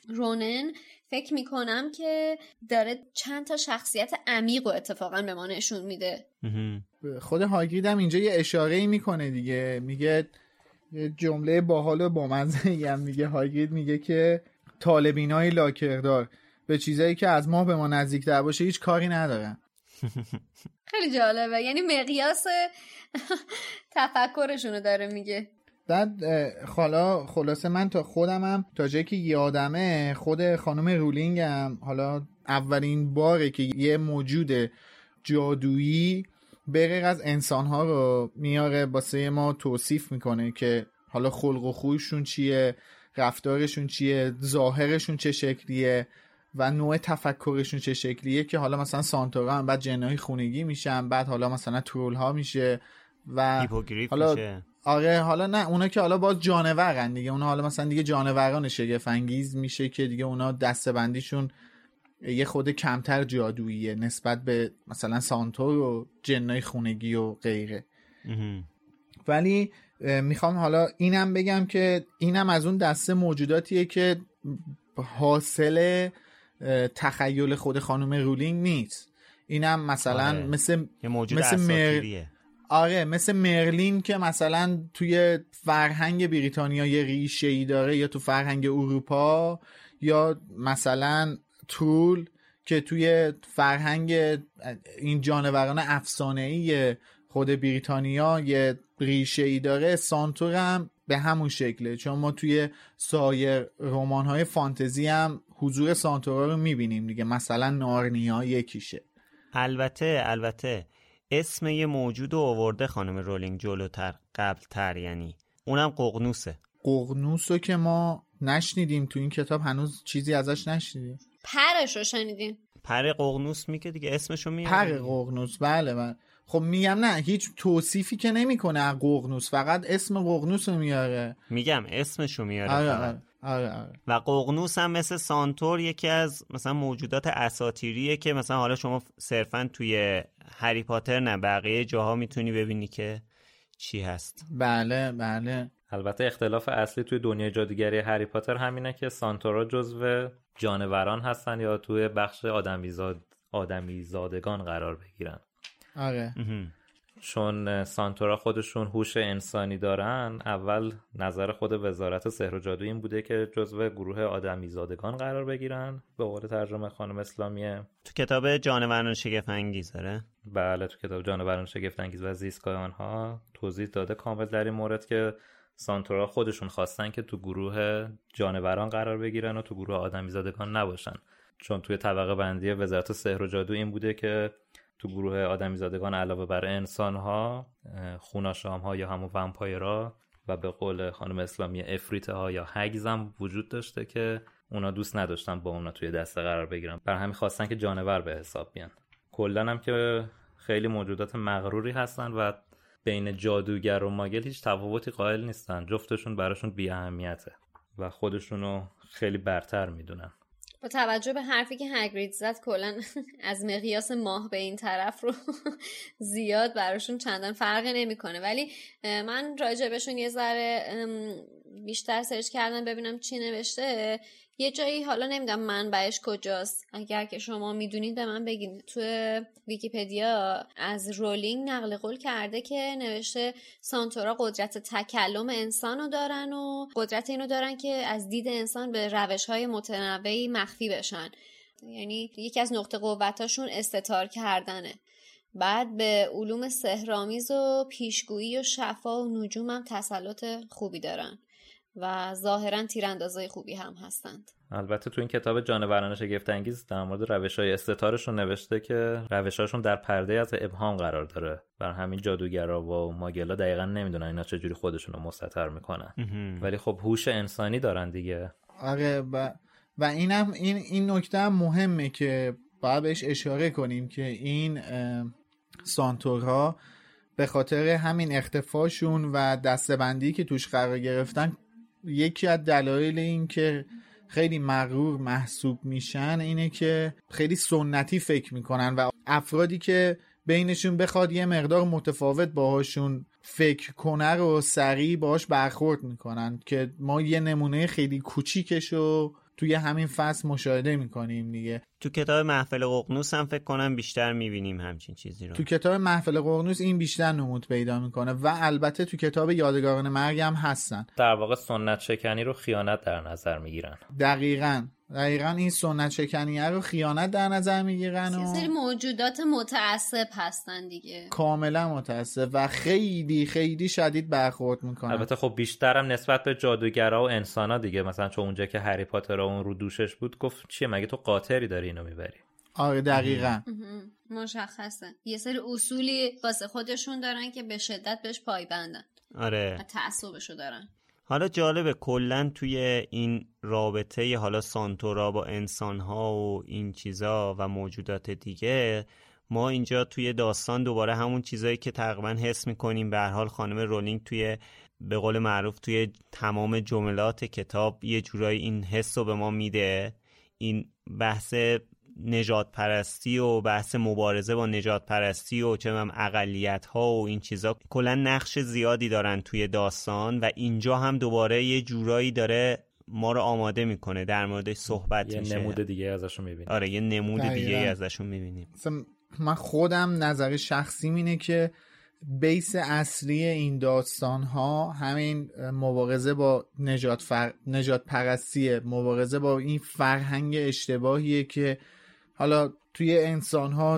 رونن فکر می‌کنم که داره چند تا شخصیت عمیق و اتفاقا به ما نشون میده. خود هاگرید هم اینجا یه اشاره ای می‌کنه دیگه. میگه جمله باحال و بامزه هم میگه. هاگرید میگه که طالبین های لاکردار. به چیزایی که از ما به ما نزدیکتر باشه هیچ کاری ندارن خیلی جالبه. یعنی مقیاس تفکرشونو داره میگه. بعد حالا خلاصه من تا خودمم تا جایی که یادمه خود خانم رولینگم حالا اولین باره که یه موجود جادویی به از انسانها رو میاره باسه ما توصیف می‌کنه که حالا خلق و خویشون چیه رفتارشون چیه ظاهرشون چه شکلیه. و نوع تفکرشون چه شکلیه که حالا مثلا سانتورا هم بعد جنهای خونگی میشن بعد حالا مثلا ترول ها میشه و حالا میشه. آره حالا نه اونا که حالا باز جانورن دیگه اونا حالا مثلا دیگه جانوران شگفت انگیز میشه که دیگه اونا دستبندیشون یه خود کمتر جادوییه نسبت به مثلا سانتور و جنای خونگی و غیره ولی می‌خوام حالا اینم بگم که اینم از اون دسته موجوداتیه که حاصل تخیل خود خانم رولینگ نیست. اینم مثلا آره. مثل مثل مر... آره مثل مرلین که مثلا توی فرهنگ بریتانیا یه ریشه ای داره یا تو فرهنگ اروپا یا مثلا تول که توی فرهنگ این جانوران افسانه ای خود بریتانیا یه ریشه ای داره. سانتور هم به همون شکله. چون ما توی سایر رمان های فانتزی هم حضور سانتورا رو می‌بینیم دیگه. مثلا نارنیا یکیشه. البته البته. اسم یه موجود رو آورده خانم رولینگ جلوتر قبلتر یعنی. اونم ققنوسه ققنوس رو که ما نشنیدیم تو این کتاب هنوز چیزی ازش نشنیدیم. پرش رو شنیدیم پر ققنوس میگه دیگه اسمشو میگه پر ققنوس بله من خب میگم نه هیچ توصیفی که نمی‌کنه ققنوس فقط اسم ققنوس رو میاره. میگم اسمشو میاره آره. آره. آره. و ققنوس هم مثل سانتور یکی از مثلا موجودات اساتیریه که مثلا حالا شما صرفا توی هری پاتر نه بقیه جاها می‌تونی ببینی که چی هست بله بله البته اختلاف اصلی توی دنیای جادوگری هری پاتر همینه که سانتورا جزو جانوران هستن یا توی بخش آدمیزاد آدمیزادگان قرار بگیرن آره چون سانتورا خودشون هوش انسانی دارن اول نظر خود وزارت سحر و جادو این بوده که جزو گروه آدمیزادگان قرار بگیرن. به قول ترجمه خانم اسلامیه تو کتاب جانوران شگفت انگیز داره؟ بله تو کتاب جانوران شگفت انگیز و زیستگاه آنها توضیح داده کامل در این مورد که سانتورا خودشون خواستن که تو گروه جانوران قرار بگیرن و تو گروه آدمیزادگان نباشن. چون توی طبقه بندی وزارت سحر و جادو این بوده که تو گروه آدمیزادگان علاوه بر انسان ها خوناشام ها یا همون ومپایرا و به قول خانم اسلامی افریته ها یا هگز هم وجود داشته که اونا دوست نداشتن با اونا توی دسته قرار بگیرن. بر همین خواستن که جانور به حساب بیان. کلا هم که خیلی موجودات مغروری هستن و بین جادوگر و ماگل هیچ تفاوتی قائل نیستن. جفتشون براشون بی اهمیته و خودشونو خیلی برتر می‌دونن. با توجه به حرفی که هگرید زد کلا از مقیاس ماه به این طرف رو زیاد براشون چندان فرقی نمی‌کنه. ولی من راجبشون یه ذره بیشتر سرچ کردم ببینم چی نوشته. یه جایی حالا نمی‌دونم منبعش کجاست. اگر که شما می‌دونید به من بگید. تو ویکیپدیا از رولینگ نقل قول کرده که نوشته سانتورا قدرت تکلم انسان رو دارن و قدرت اینو دارن که از دید انسان به روش های متنوعی مخفی بشن. یعنی یکی از نقطه قوتاشون استتار کردنه. بعد به علوم سهرامیز و پیشگویی و شفا و نجوم هم تسلط خوبی دارن. و ظاهرا تیراندازای خوبی هم هستند. البته تو این کتاب جانوران شگفت انگیز در مورد روش های استتارشون نوشته که روشاشون در پرده از ابهام قرار داره. بر همین جادوگرا و ماگلا دقیقا نمی‌دونن اینا چجوری خودشون رو مستتر می‌کنن ولی خب هوش انسانی دارن دیگه. آره و, و اینم این این نکته هم مهمه که باید بهش اشاره کنیم که این سانتورها به خاطر همین اختفاشون و دستبندی که توش قرار گرفتن یکی از دلایل این که خیلی مغرور محسوب میشن اینه که خیلی سنتی فکر می‌کنن و افرادی که بینشون بخواد یه مقدار متفاوت باهاشون فکر کنه رو سریع باهاش برخورد می‌کنن که ما یه نمونه خیلی کوچیکش رو توی همین فصل مشاهده می‌کنیم دیگه. تو کتاب محفل ققنوس هم فکر کنم بیشتر می‌بینیم همچین چیزی رو. تو کتاب محفل ققنوس این بیشتر نمود پیدا می‌کنه و البته تو کتاب یادگاران مرگ هم هستن. در واقع سنت شکنی رو خیانت در نظر می‌گیرن. دقیقا. دقیقا این سنت شکنیه رو خیانت در نظر می‌گیرن و سری موجودات متعصب هستن دیگه. کاملا متعصب و خیلی خیلی شدید برخورد می‌کنن. البته خب بیشترم نسبت به جادوگرا و انسانا دیگه مثلا چون اونجا که هری پاتر اون رو دوشش بود گفت چیه مگه تو قاطری داری اینو می‌بری؟ آره دقیقا. مشخصه. یه سری اصولی واسه خودشون دارن که به شدت بهش پایبندن. آره. تعصبشو دارن. حالا جالبه کلا توی این رابطه حالا سانتورا با انسانها و این چیزا و موجودات دیگه ما اینجا توی داستان دوباره همون چیزایی که تقریبا حس می‌کنیم. به حال خانم رولینگ توی به قول معروف توی تمام جملات کتاب یه جورایی این حس رو به ما میده. این بحث نجات پرستی و بحث مبارزه با نجات پرستی و چه اقلیت ها و این چیزا کلا نقش زیادی دارن توی داستان و اینجا هم دوباره یه جورایی داره ما رو آماده می‌کنه. در مورد صحبت یه میشه. نمود دیگه ازشون می‌بینیم. آره یه نمود دیگه ازشون می‌بینیم. من خودم نظر شخصی اینه که بیس اصلی این داستان ها همین مبارزه با نجات, فر... نجات پرستیه مبارزه با این فرهنگ اشتباهیه که حالا توی انسان ها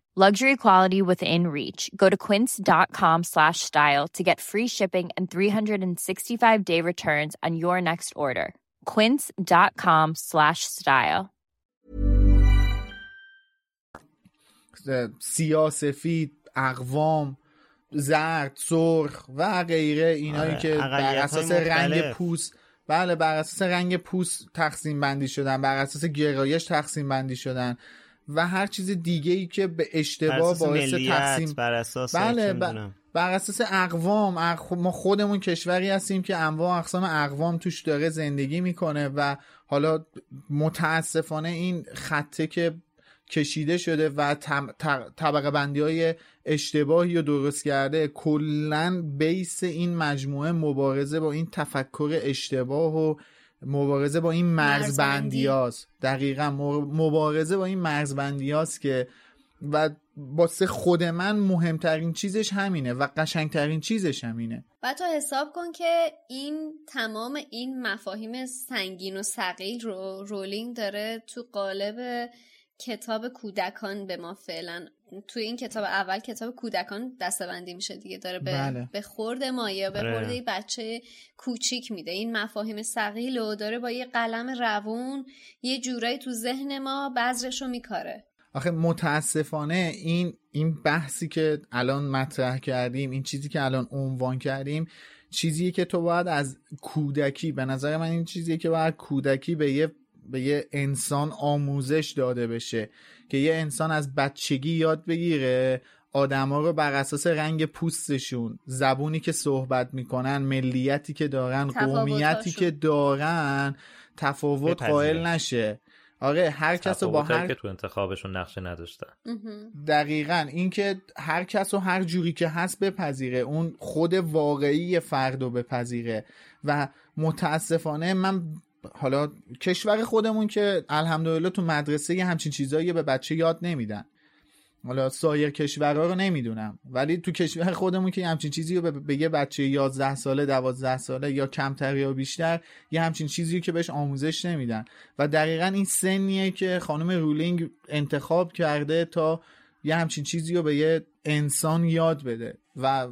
Luxury quality within reach. Go to quince.com slash style to get free shipping and 365 day returns on your next order. Quince.com slash style. سیاسفید اقوام زرد سرخ و غیره اینایی که بر اساس رنگ پوست بله بر اساس رنگ پوست تقسیم بندی شدن بر اساس گرایش تقسیم بندی شدن و هر چیز دیگه ای که به اشتباه باعث تقسیم بر اساس بله بر اساس اقوام ما خودمون کشوری هستیم که انواع اقسام اقوام توش داره زندگی می‌کنه و حالا متاسفانه این خطه که کشیده شده و طبقه بندی های اشتباهی رو درست کرده کلا بیس این مجموعه مبارزه با این تفکر اشتباه و مبارزه با این مرزبندی هاست. دقیقا مبارزه با این مرزبندی هاست که و واسه خود من مهمترین چیزش همینه و قشنگترین چیزش همینه. و تو حساب کن که این تمام این مفاهیم سنگین و سقیل رو رولینگ داره تو قالب کتاب کودکان به ما فعلا توی این کتاب اول کتاب کودکان دستبندی میشه دیگه داره به, بله. به خورد ما یا به. خورد یه بچه کوچیک میده این مفاهیم سقیل رو داره با یه قلم روون یه جورایی تو ذهن ما بذرش رو میکاره آخه متاسفانه این این بحثی که الان مطرح کردیم این چیزی که الان عنوان کردیم چیزیه که تو باید از کودکی به نظر من این چیزیه که باید کودکی به یه به یه انسان آموزش داده بشه که یه انسان از بچگی یاد بگیره آدما رو بر اساس رنگ پوستشون زبونی که صحبت می‌کنن ملیتی که دارن قومیتی. که دارن تفاوت بپذیره. قائل نشه آره هر کس رو با هر که تو انتخابشون نقشه نداشتن مهم. دقیقا اینکه هر کس و هر جوری که هست بپذیره اون خود واقعی فرد رو بپذیره و متاسفانه من حالا کشور خودمون که الحمدلله تو مدرسه یه همچین چیزایی به بچه یاد نمیدن. حالا سایر کشورها رو نمی‌دونم. ولی تو کشور خودمون که یه همچین چیزی رو به- یه بچه 11 ساله 12 ساله یا کمتر یا بیشتر یه همچین چیزی رو که بهش آموزش نمیدن. و دقیقا این سنیه که خانم رولینگ انتخاب کرده تا یه همچین چیزی رو به یه انسان یاد بده. و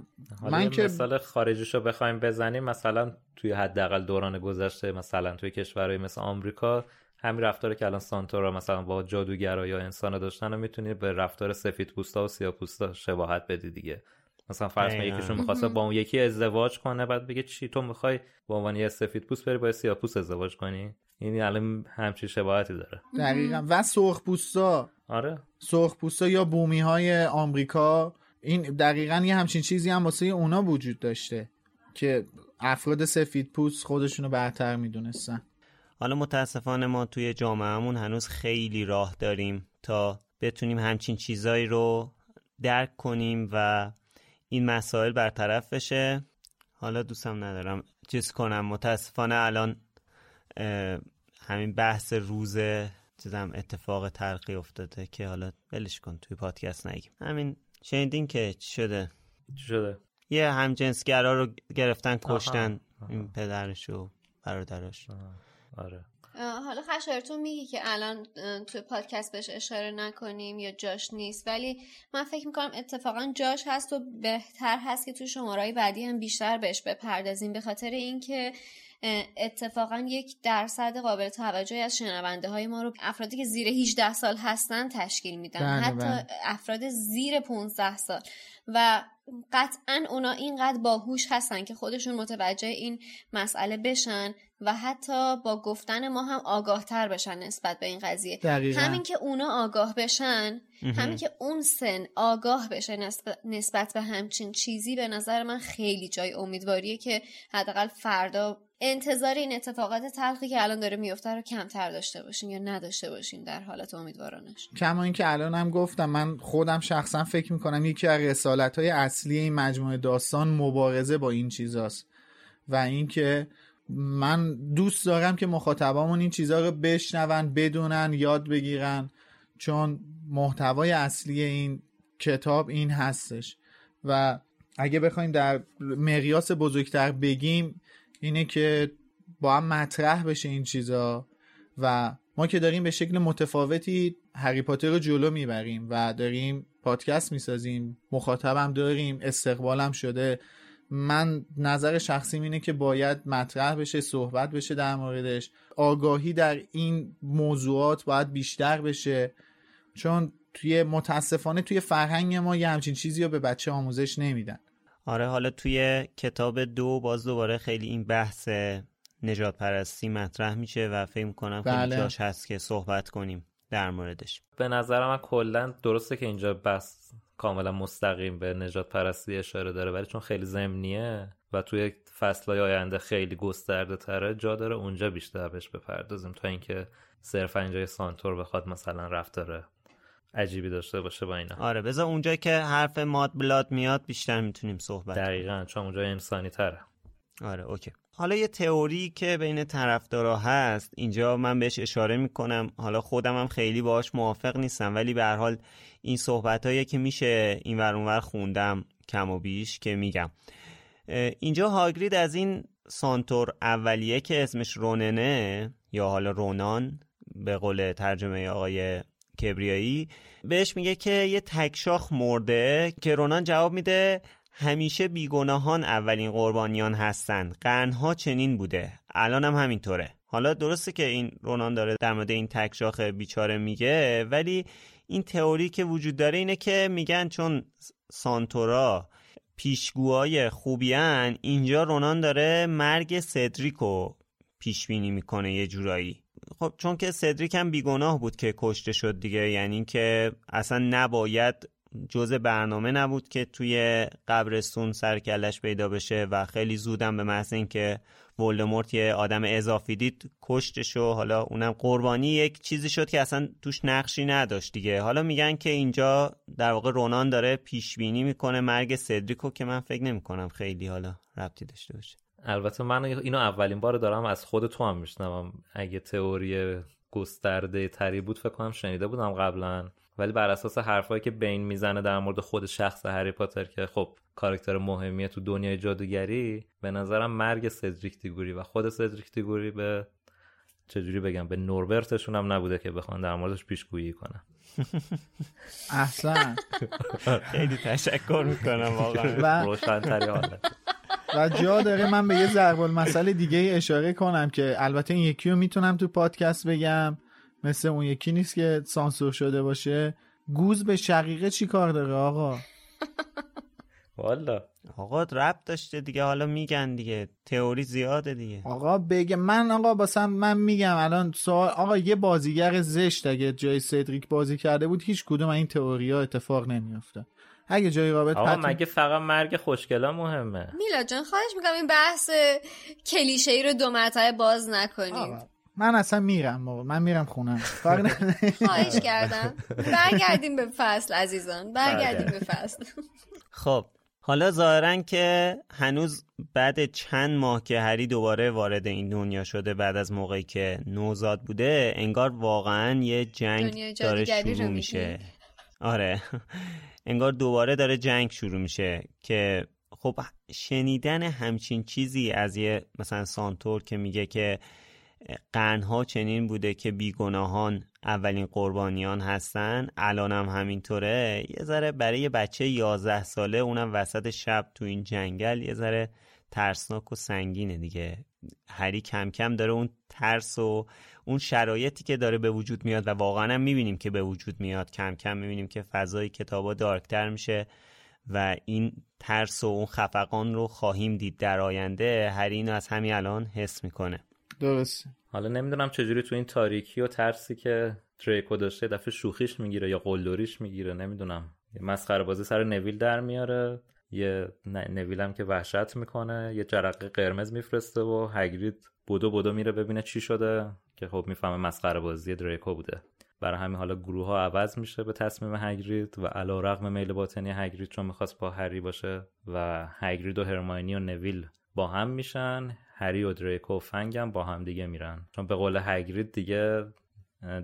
من که مثال خارجیش رو بخوایم بزنیم مثلا توی حداقل دوران گذشته مثلا توی کشورهای مثل آمریکا همین رفتاری که الان سانتورا مثلا با جادوگرا یا انسان داشتن رو می‌تونی به رفتار سفید پوستا و سیاه پوستا شباهت بدی دیگه. مثلا فرض کن. یکیشون می‌خواسته با اون یکی ازدواج کنه بعد بگه چی تو می‌خوای به عنوان یه سفید پوست بری با یه سیاه پوست ازدواج کنی؟ این الان همچین شباهتی داره. دقیقا. و سرخپوستا آره. سرخپوستا یا بومی های آمریکا این دقیقا یه همچین چیزی هم واسه اونا وجود داشته. که افراد سفید پوست خودشونو برتر می‌دونستن. حالا متاسفانه ما توی جامعهمون هنوز خیلی راه داریم تا بتونیم همچین چیزایی رو درک کنیم و این مسائل برطرف بشه. حالا دوستم ندارم. چیز کنم. متاسفانه الان همین بحث روز چیزم اتفاق تلقی افتاده که حالا ولش کن توی پادکست نگیم. همین شنیدین که چی شده؟ چی شده؟ یه همجنسگرا رو گرفتن کشتن آها. این پدرش و برادرش. آره. حالا خشایار تو میگی که الان توی پادکست بهش اشاره نکنیم یا جاش نیست ولی من فکر می‌کنم اتفاقا جاش هست و بهتر هست که توی شمارهای بعدی هم بیشتر بهش بپردازیم به خاطر اینکه اتفاقا یک درصد قابل توجهی از شنونده های ما رو افرادی که زیر 18 سال هستن تشکیل میدن. بله، حتی بله. افراد زیر 15 سال. و قطعا اونا اینقدر باهوش هستن که خودشون متوجه این مسئله بشن. و حتی با گفتن ما هم آگاه تر بشن نسبت به این قضیه. دقیقا. همین که اونا آگاه بشن همین که اون سن آگاه بشه نسبت, به همچین چیزی به نظر من خیلی جای امیدواریه که حداقل فردا انتظار این اتفاقات تلخی که الان داره میفته رو کمتر داشته باشین یا نداشته باشین در حالت امیدوارانش. کما اینکه الان هم گفتم من خودم شخصا فکر می‌کنم یکی از رسالت های اصلی این مجموعه داستان مبارزه با این چیزاست. و اینکه من دوست دارم که مخاطبامون این چیزها رو بشنون بدونن یاد بگیرن چون محتوای اصلی این کتاب این هستش. و اگه بخوایم در مقیاس بزرگتر بگیم اینه که با هم مطرح بشه این چیزا و ما که داریم به شکل متفاوتی هری پاتر رو جلو می‌بریم و داریم پادکست می‌سازیم مخاطبم داریم استقبالم شده. من نظر شخصیم اینه که باید مطرح بشه صحبت بشه در موردش. آگاهی در این موضوعات باید بیشتر بشه. چون توی متاسفانه توی فرهنگ ما یه همچین چیزی رو به بچه آموزش نمیدن. آره حالا توی کتاب دو باز دوباره خیلی این بحث نجات پرستی مطرح میشه و فکر کنم خیلی بله. جاش هست که صحبت کنیم در موردش. به نظر من کلا درسته که اینجا بس کاملا مستقیم به نجات پرستی اشاره داره ولی چون خیلی ضمنیه و توی فصلهای آینده خیلی گسترده تره جا داره اونجا بیشتر بهش بپردازیم تا اینکه صرفا اینجا سانتور بخواد مثلا رفتاره عجیبی داشته باشه با اینا. آره بذار اونجا که حرف ماد بلاد میاد بیشتر می‌تونیم صحبت. دقیقا چون اونجا انسانی تره آره اوکی. حالا یه تئوری که بین طرفدارا هست اینجا من بهش اشاره می‌کنم. حالا خودم هم خیلی باهاش موافق نیستم ولی به هر حال این صحبت که میشه این ور اونور خوندم کم و بیش که میگم. اینجا هاگرید از این سانتور اولیه که اسمش روننه یا حالا رونان به قول ترجمه آقای کبریایی بهش میگه که یه تکشاخ مرده که رونان جواب میده همیشه بیگناهان اولین قربانیان هستند قرنها چنین بوده. الان هم همینطوره. حالا درسته که این رونان داره در مورد این تکشاخ بیچاره میگه ولی این تئوری که وجود داره اینه که میگن چون سانتورا پیشگوهای خوبیان اینجا رونان داره مرگ سدریکو پیش بینی می‌کنه یه جورایی. خب چون که سدریک هم بیگناه بود که کشته شد دیگه یعنی که اصلا نباید جز برنامه نبود که توی قبرستون سرکلش پیدا بشه و خیلی زودم به محض اینکه ولدمورت یه آدم اضافی دید کشتش و حالا اونم قربانی یک چیزی شد که اصلا توش نقشی نداشت دیگه. حالا میگن که اینجا در واقع رونان داره پیش بینی می‌کنه مرگ سدریکو که من فکر نمی‌کنم خیلی حالا ربطی داشته باشه. البته من اینو اولین بار دارم از خود تو هم میشنوم. اگه تئوری گسترده تری بود فکر کنم شنیده بودم قبلا. ولی بر اساس حرفایی که بین می‌زنه در مورد خود شخص هری پاتر که خب کاراکتر مهمیه تو دنیای جادوگری به نظرم مرگ سدریک دیگوری و خود سدریک دیگوری به چجوری بگم به نوربرتشون هم نبوده که بخوان در موردش پیشگویی کنن. احسن خیلی تشکر می‌کنم واقعا. و جا داره من به یه ضرب المثل دیگه اشاره کنم که البته این یکی رو می‌تونم تو پادکست بگم. مثل اون یکی نیست که سانسور شده باشه. گوز به شقیقه چی کار داره آقا؟ والا. آقا رب داشته دیگه حالا میگن دیگه. تئوری زیاده دیگه. آقا بگه من آقا باسم من میگم الان سوال آقا یه بازیگر زشت اگه جای سدریک بازی کرده بود هیچ کدوم این تئوری ها اتفاق نمیافته اگه جای رابط آقا مگه فقط مرگ خوشگلا مهمه؟ میلا جان خواهش می‌کنم این بحث کلیشه ای رو دو مرتبه باز نکنیم من اصلا میرم بابا من میرم خونم خواهش کردم. برگردیم به فصل عزیزان. برگردیم به فصل. خب حالا ظاهرا که هنوز بعد چند ماه که هری دوباره وارد این دنیا شده بعد از موقعی که نوزاد بوده انگار واقعا یه جنگ داره شروع میشه. آره. انگار دوباره داره جنگ شروع میشه که خب شنیدن همچین چیزی از یه مثلا سانتور که میگه که قرنها چنین بوده که بیگناهان اولین قربانیان هستن. الان هم همینطوره. یه ذره برای یه بچه یازده ساله اونم وسط شب تو این جنگل یه ذره ترسناک و سنگینه دیگه. هری کم کم داره اون ترس و اون شرایطی که داره به وجود میاد و واقعا هم می‌بینیم که به وجود میاد. کم کم می‌بینیم که فضای کتابا دارکتر میشه و این ترس و اون خفقان رو خواهیم دید در آینده. هری اینو از همین الان حس می‌کنه. درست حالا نمی‌دونم چجوری تو این تاریکی و ترسی که دریکو داشته دفعه شوخیش می‌گیره یا قلدریش می‌گیره نمی‌دونم. یه مسخره بازی سر نویل در میاره یه نویل هم که وحشت می‌کنه یه جرقه قرمز میفرسته و هگرید بودو بودو میره ببینه چی شده که خب می‌فهمه مسخره بازی دریکو بوده. برای همین حالا گروه ها عوض میشه به تصمیم هگرید و علا رقم میل باطنی هگرید چون می‌خواست با هری باشه و هگرید و هرماینی و نویل با هم میشن. هری و دریکو و فنگ هم با هم دیگه میرن. چون به قول هگرید دیگه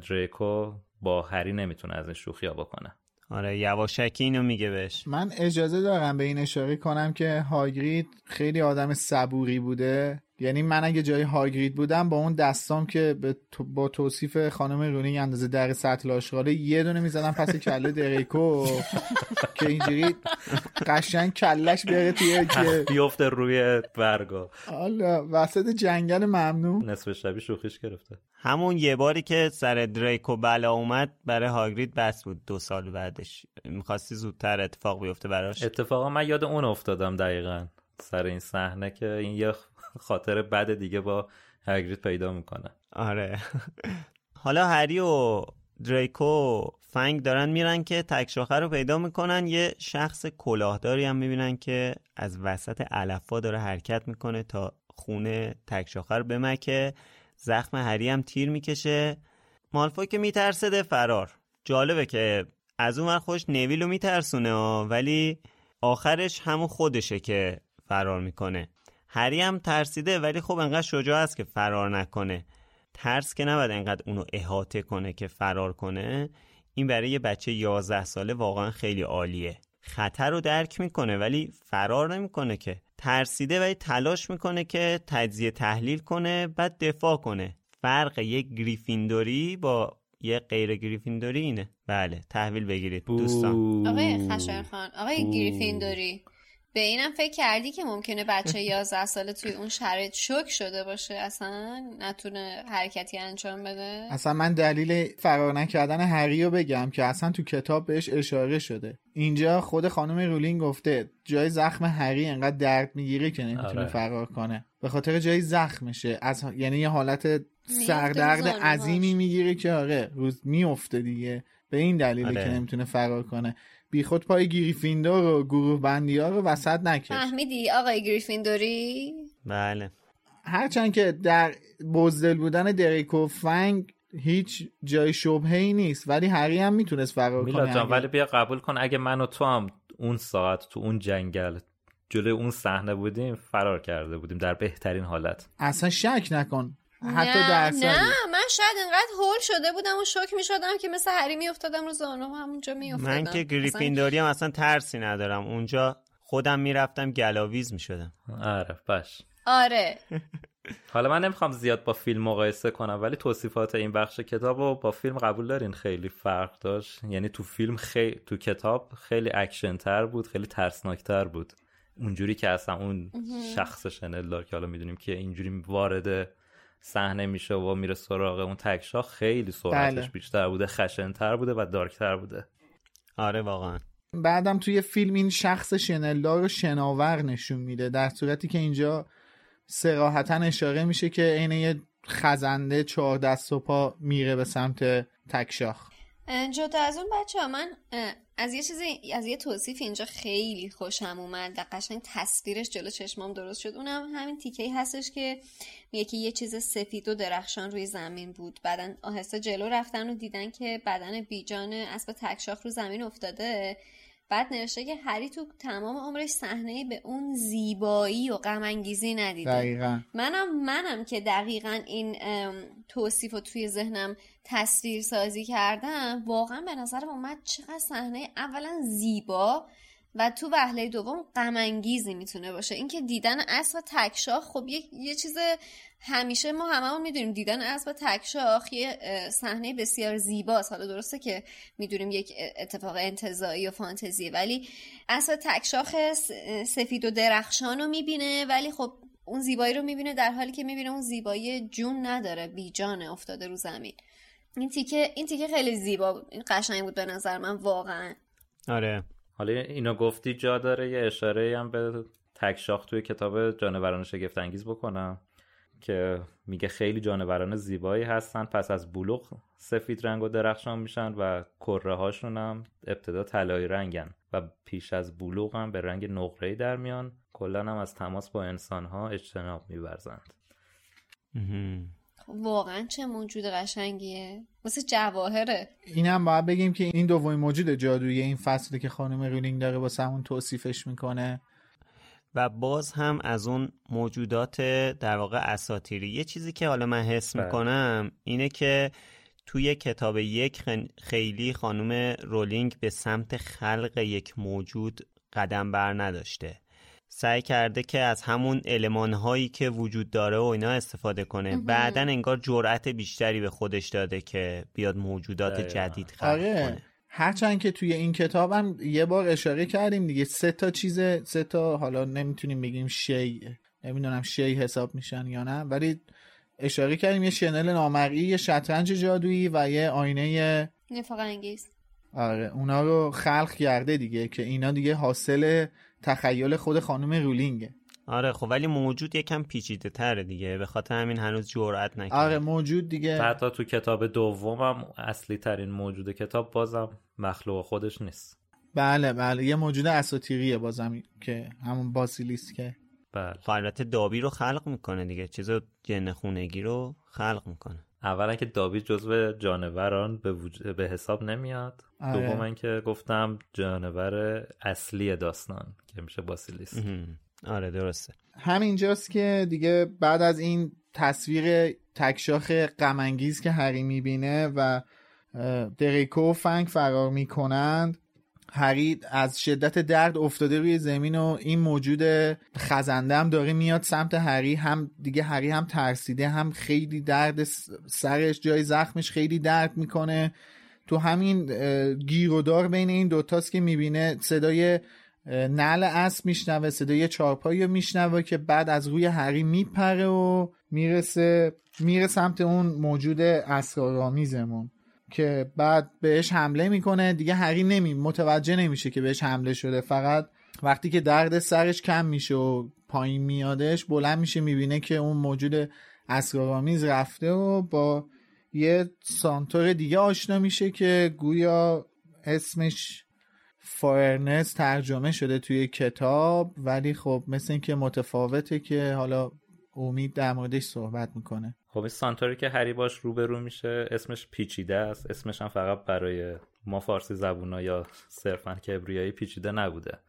دریکو با هری نمی‌تونه از این شوخی ها بکنه. آره یواشکی اینو میگه بهش. من اجازه دارم به این اشاره کنم که هاگرید خیلی آدم صبوری بوده. یعنی من اگه جای هاگرید بودم با اون دستام که با توصیف خانم رونی اندازه در سطل آشغاله یه دونه می‌زدم پس کله دریکو که اینجوری قشنگ کلش بره توی که بیفته روی برگا. حالا وسط جنگل ممنوع نصف شبی شوخیش گرفته. همون یه باری که سر دریکو بلا اومد برای هاگرید بس بود. دو سال بعدش. می‌خواستی زودتر اتفاق بیفته براش؟ اتفاقا من یاد اون افتادم دقیقا. سر این صحنه که این یه خاطر بد دیگه با هگرید پیدا می‌کنه. آره. حالا هری و دریکو فنگ دارن میرن که تکشاخه رو پیدا می‌کنن. یه شخص کلاهداری هم می‌بینن که از وسط علفا داره حرکت می‌کنه تا خونه تکشاخه رو بمکه. زخم هری هم تیر می‌کشه. مالفوی که میترسده فرار. جالبه که از اون خوش نویل رو میترسونه ولی آخرش همون خودشه که فرار می‌کنه. هری هم ترسیده ولی خب انقدر شجاع است که فرار نکنه. ترس که نباید انقدر اونو احاطه کنه که فرار کنه این برای یه بچه 11 ساله واقعا خیلی عالیه. خطر رو درک می‌کنه ولی فرار نمی‌کنه که. ترسیده ولی تلاش می‌کنه که تجزیه تحلیل کنه بعد دفاع کنه. فرق یک گریفیندوری با یه غیر گریفیندوری اینه. بله تحویل بگیرید دوستان. آقای خشرخان آقای گریفیندوری. به اینم فکر کردی که ممکنه بچه 11 ساله توی اون شرایط شوک شده باشه؟ اصلا نتونه حرکتی انجام بده؟ اصلا من دلیل فرار نکردن هری رو بگم که اصلا تو کتاب بهش اشاره شده. اینجا خود خانم رولینگ گفته جای زخم هری انقدر درد می‌گیره که نمی‌تونه آره. فرار کنه. به خاطر جای زخمشه از یعنی یه حالت سردرد. عظیمی می‌گیره که آره روز میفته دیگه. به این دلیله آره. که نمی‌تونه فرار کنه. بیخود پای گریفیندور و گروه بندی ها رو وسط نکش. فهمیدی آقای گریفیندوری؟ بله. هرچند که در بزدل بودن دریکو فنگ هیچ جای شبهه ای نیست ولی هری هم می‌تونست فرار میلاد کنه جان اگه- ولی بیا قبول کن اگه من و تو هم اون ساعت تو اون جنگل جلوی اون صحنه بودیم فرار کرده بودیم در بهترین حالت. اصلا شک نکن. حتی نه درصدی نه من شاید انقدر هول شده بودم و شوک می شدم که مثل هری می افتادم رو زانو همونجا می افتادم من که گریفیندوری هم اصلا ترسی ندارم. اونجا خودم می‌رفتم گلاویز می‌شدم. آره باش. آره. حالا من نمی‌خوام زیاد با فیلم مقایسه کنم ولی توصیفات این بخش کتاب رو با فیلم قبول دارین؟ خیلی فرق داشت. یعنی تو فیلم خیلی تو کتاب خیلی اکشن تر بود خیلی ترسناک تر بود. اونجوری که اصلا اون شخص شنل که حالا می‌دونیم که اینجوری وارد صحنه میشه و میره سراغ اون تکشا خیلی سرعتش بله. بیشتر بوده خشنتر بوده و دارکتر بوده. آره واقعا. بعدم توی فیلم این شخص شنلدار رو شناور نشون میده در صورتی که اینجا سراحتا اشاره میشه که عین یه خزنده چهار دست و پا میره به سمت تکشاخ. جدا از اون بچه ها من از یه چیزی از یه توصیف اینجا خیلی خوشم اومد و قشنگ تصویرش جلو چشمام درست شد. اونم همین تیکه هستش که میگه که یه چیز سفید و درخشان روی زمین بود. بعدا آهسته جلو رفتن و دیدن که بدن بیجان اسب تکشاخ رو زمین افتاده. بعد نوشته که هری تو تمام عمرش صحنه به اون زیبایی و غم انگیزی ندیده. دقیقا. منم منم که دقیقا این توصیف رو توی ذهنم تصویر سازی کردم واقعا به نظرم اومد چقدر صحنه اولا زیبا و تو وهله دوم غم انگیزی می‌تونه باشه. اینکه دیدن اسب تکشاخ خب یه, یه چیز همیشه ما هممون می‌دونیم. دیدن اسب تکشاخ یه صحنه بسیار زیباست. حالا درسته که می‌دونیم یک اتفاق انتظایی و فانتزیه ولی اسب تکشاخ سفید و درخشان رو می‌بینه ولی خب اون زیبایی رو می‌بینه در حالی که می‌بینه اون زیبایی جون نداره بیجانه افتاده رو زمین. این تیکه این تیکه خیلی زیبا این قشنگ بود به نظر من واقعا. آره. حالا اینو گفتی جا داره یه اشاره هم به تکشاخ توی کتاب جانوران شگفت انگیز بکنم که میگه خیلی جانوران زیبایی هستن پس از بلوغ سفید رنگ و درخشان میشن و کره هاشون هم ابتدا طلایی رنگن و پیش از بلوغ هم به رنگ نقره‌ای در میان کلا هم از تماس با انسان ها اجتناب میورزند. واقعا چه موجود قشنگیه؟ مثل جواهره. اینم باید بگیم که این دومین موجود جادویی این فصلی که خانم رولینگ داره واسه همون توصیفش می‌کنه. و باز هم از اون موجودات در واقع اساتیری یه چیزی که حالا من حس بله. می‌کنم اینه که توی کتاب یک خیلی خانم رولینگ به سمت خلق یک موجود قدم بر نداشته. سعی کرده که از همون علمان هایی که وجود داره و اینا استفاده کنه. بعدا انگار جرأت بیشتری به خودش داده که بیاد موجودات. جدید خلق آره. کنه. هرچند که توی این کتاب هم یه بار اشاره کردیم دیگه. سه تا چیز سه تا حالا نمی‌تونیم بگیم شی نمی‌دونم شی حساب میشن یا نه ولی اشاره کردیم یه شنل نامرئی یه شطرنج جادویی و یه آینه نفاق انگیز آره اونا رو خلق کرده دیگه که اینا دیگه حاصل تخیل خود خانم رولینگه. آره خب ولی موجود یکم پیچیده تره دیگه. به خاطر همین هنوز جرأت نکرده آره موجود دیگه. حتی تو کتاب دومم اصلی ترین موجود کتاب بازم مخلوق خودش نیست. بله بله. یه موجود اساطیریه بازم که همون باسیلیسکه بله. خب البته دابی رو خلق می‌کنه دیگه. چیز جن خونگی رو خلق می‌کنه. اولا که دابی جزو جانوران به, وجود- به حساب نمیاد. دوم که گفتم جانور اصلی داستان که میشه باسیلیس آره درسته. همینجاست که دیگه بعد از این تصویر تکشاخ غمانگیز که هری می‌بینه و دریکو و فنگ فرار می‌کنند هری از شدت درد افتاده روی زمین و این موجود خزنده هم داره میاد سمت هری هم دیگه هری هم ترسیده هم خیلی درد سرش جای زخمش خیلی درد می‌کنه. تو همین گیر و دار بین این دوتاست که می‌بینه صدای نعل اسب میشنوه صدای چارپایی رو میشنوه که بعد از روی هری میپره و می‌رسه میره سمت اون موجود اسرارآمیزمون که بعد بهش حمله می‌کنه. دیگه هری نمی متوجه نمیشه که بهش حمله شده. فقط وقتی که درد سرش کم میشه و پایین میادش بلند میشه می‌بینه که اون موجود اسرارآمیز رفته و با یه سانتور دیگه آشنا میشه که گویا اسمش فایرنس ترجمه شده توی کتاب ولی خب مثل اینکه متفاوته که حالا امید در موردش صحبت می‌کنه. خب این سانتوری که هری باش روبرو میشه اسمش پیچیده است. اسمش هم فقط برای ما فارسی زبونا یا صرفا کبریایی پیچیده نبوده.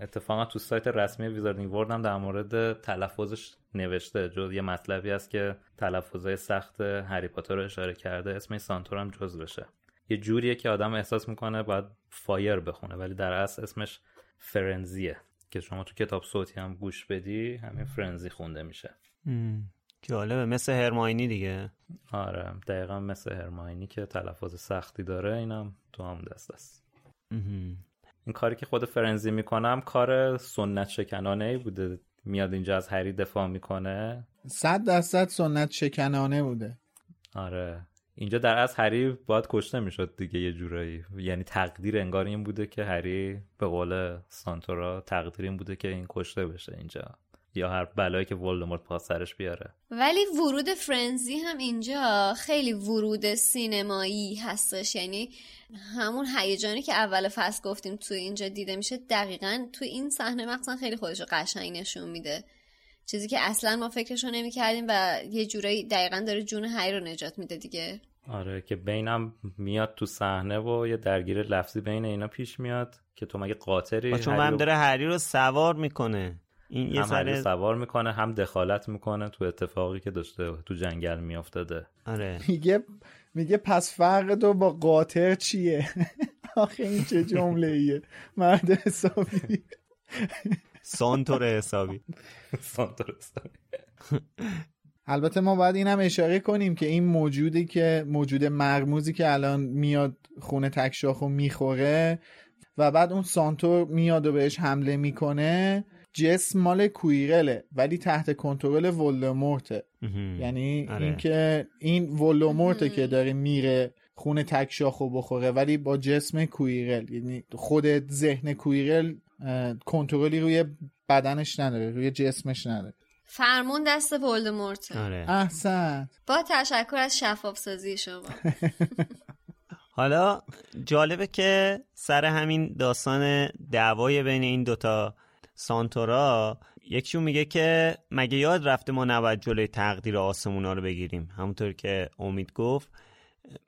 اتفاقا تو سایت رسمی ویزاردینگ ورد هم در مورد تلفظش نوشته. جز یه مطلبی است که تلفظهای سخت هری پاتر رو اشاره کرده. اسم این سانتور هم جز بشه. یه جوریه که آدم احساس می‌کنه باید فایر بخونه ولی در اصل اسمش فرنزیه. که شما تو کتاب صوتی هم گوش بدی همین فرنزی خونده میشه. جالبه. مثل هرماینی دیگه. آره دقیقا مثل هرماینی که تلفظ سختی داره اینم تو هم دست است. این کاری که خود فرنزی می‌کنم کار سنت شکنانه ای بوده. میاد اینجا از هری دفاع می‌کنه. صد درصد سنت شکنانه بوده. آره. اینجا در از هری باید کشته می‌شد دیگه یه جورایی. یعنی تقدیر انگار این بوده که هری به قول سانتورا تقدیر این بوده که این کشته بشه اینجا. یا هر بلایی که ولدمورت پا سرش بیاره. ولی ورود فرنزی هم اینجا خیلی ورود سینمایی هستش. یعنی همون هیجانی که اول فصل گفتیم تو اینجا دیده میشه دقیقا تو این صحنه مخصوصا خیلی خودش رو قشنگ نشون میده. چیزی که اصلا ما فکرشو نمی کردیم و یه جورایی دقیقا داره جون هری رو نجات میده دیگه. آره که بینم میاد تو صحنه و یه درگیر لفظی بین اینا پیش میاد که تو مگه قاطری چون هم داره هری رو سوار می‌کنه. این یه هم سوار می‌کنه هم دخالت می‌کنه تو اتفاقی که داشته تو جنگل میافتاده. آره. میگه میگه پس فرق تو با قاطر چیه؟ آخه این چه جمله ایه؟ مرد حسابی. سانتور حسابی. سانتور حسابی. البته ما باید این هم اشاره کنیم که این موجودی که موجود مرموزی که الان میاد خونه تکشاخو می‌خوره و بعد اون سانتور میاد و بهش حمله می‌کنه جسم مال کویرله ولی تحت کنترل ولدمورته. یعنی آره. اینکه این ولدمورته که داره میره خونه تکشاخو بخوره ولی با جسم کویرل یعنی خود ذهن کویرل کنترلی روی بدنش نداره روی جسمش نداره. فرمون دست ولدمورت آره. احسن. با تشکر از شفاف سازی شما. حالا جالبه که سر همین داستان دعوای بین این دوتا سانتورا یکیشون میگه که مگه یاد رفته ما نباید جلوی تقدیر آسمونا رو بگیریم؟ همونطور که امید گفت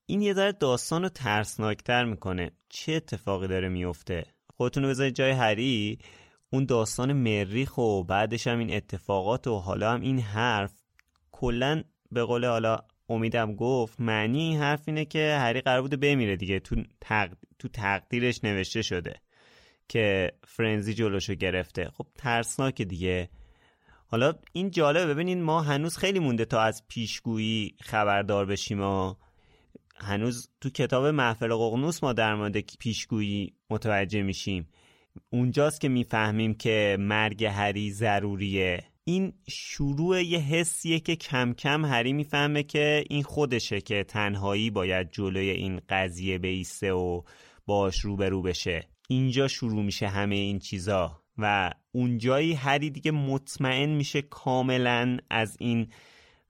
این یه ذره داستان رو ترسناکتر می‌کنه. چه اتفاقی داره میفته خودتون رو بذارید جای هری. اون داستان مریخ و بعدش هم این اتفاقات و حالا هم این حرف. کلا به قول حالا امیدم گفت معنی این حرف اینه که هری قرار بوده بمیره دیگه. تو, تو تقدیرش نوشته شده. که فرنزی جلوشو گرفته. خب ترسناک دیگه. حالا این جالبه. ببینین ما هنوز خیلی مونده تا از پیشگویی خبردار بشیم و هنوز تو کتاب محفل ققنوس ما در مورد پیشگویی متوجه میشیم. اونجاست که می‌فهمیم که مرگ هری ضروریه. این شروع یه حسیه که کم کم هری می‌فهمه که این خودشه که تنهایی باید جلوی این قضیه بیسته و باش روبرو بشه. اینجا شروع میشه همه این چیزا و اونجایی هری دیگه مطمئن میشه کاملا از این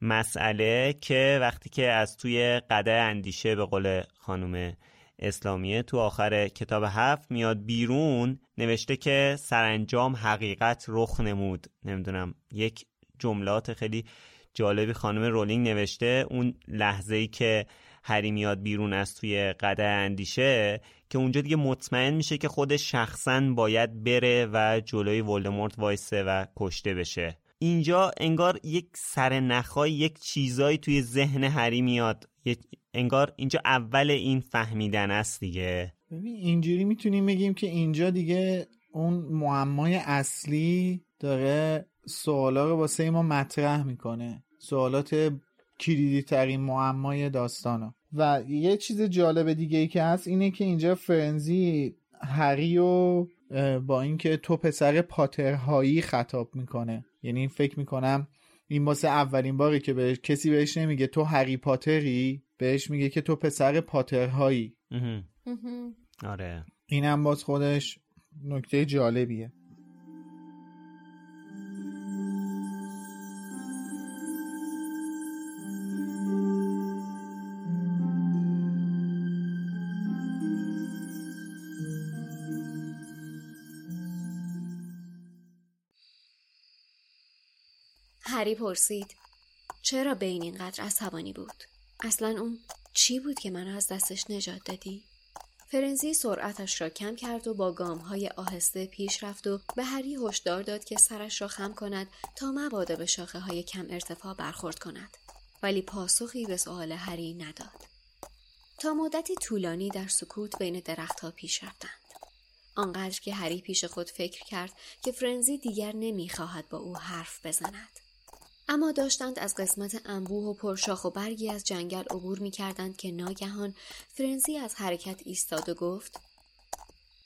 مسئله که وقتی که از توی قده اندیشه به قول خانم اسلامیه تو آخر کتاب هفت میاد بیرون نوشته که سرانجام حقیقت رخ نمود. نمی‌دونم یک جملات خیلی جالبی خانم رولینگ نوشته. اون لحظه ای که هری میاد بیرون از توی قده اندیشه که اونجا دیگه مطمئن میشه که خودش شخصا باید بره و جلوی ولدمورت وایسه و کشته بشه. اینجا انگار یک سر نخای یک چیزایی توی ذهن هری میاد. انگار اینجا اول این فهمیدن است دیگه. ببین اینجوری می‌تونیم بگیم که اینجا دیگه اون معمای اصلی داره سوالا رو واسه ما مطرح می‌کنه. سوالات کلیدی ترین معمای داستانو و یه چیز جالب دیگه ای که هست اینه که اینجا فرنزی هری و با اینکه تو پسر پاترهایی خطاب می‌کنه. یعنی فکر می‌کنم این واسه اولین باری که بهش کسی بهش نمیگه تو هری پاتری بهش میگه که تو پسر پاترهایی. آره. اینم باز خودش نکته جالبیه. هری پرسید. چرا بین اینقدر عصبانی بود؟ اصلا اون چی بود که منو از دستش نجات دادی؟ فرنزی سرعتش را کم کرد و با گام های آهسته پیش رفت و به هری هشدار داد که سرش را خم کند تا مبادا به شاخه های کم ارتفاع برخورد کند. ولی پاسخی به سوال هری نداد. تا مدتی طولانی در سکوت بین درختها پیش رفتند. آنقدر که هری پیش خود فکر کرد که فرنزی دیگر نمی‌خواهد با او حرف بزند. اما داشتند از قسمت انبوه و پرشاخ و برگی از جنگل عبور می کردند که ناگهان فرنزی از حرکت ایستاد و گفت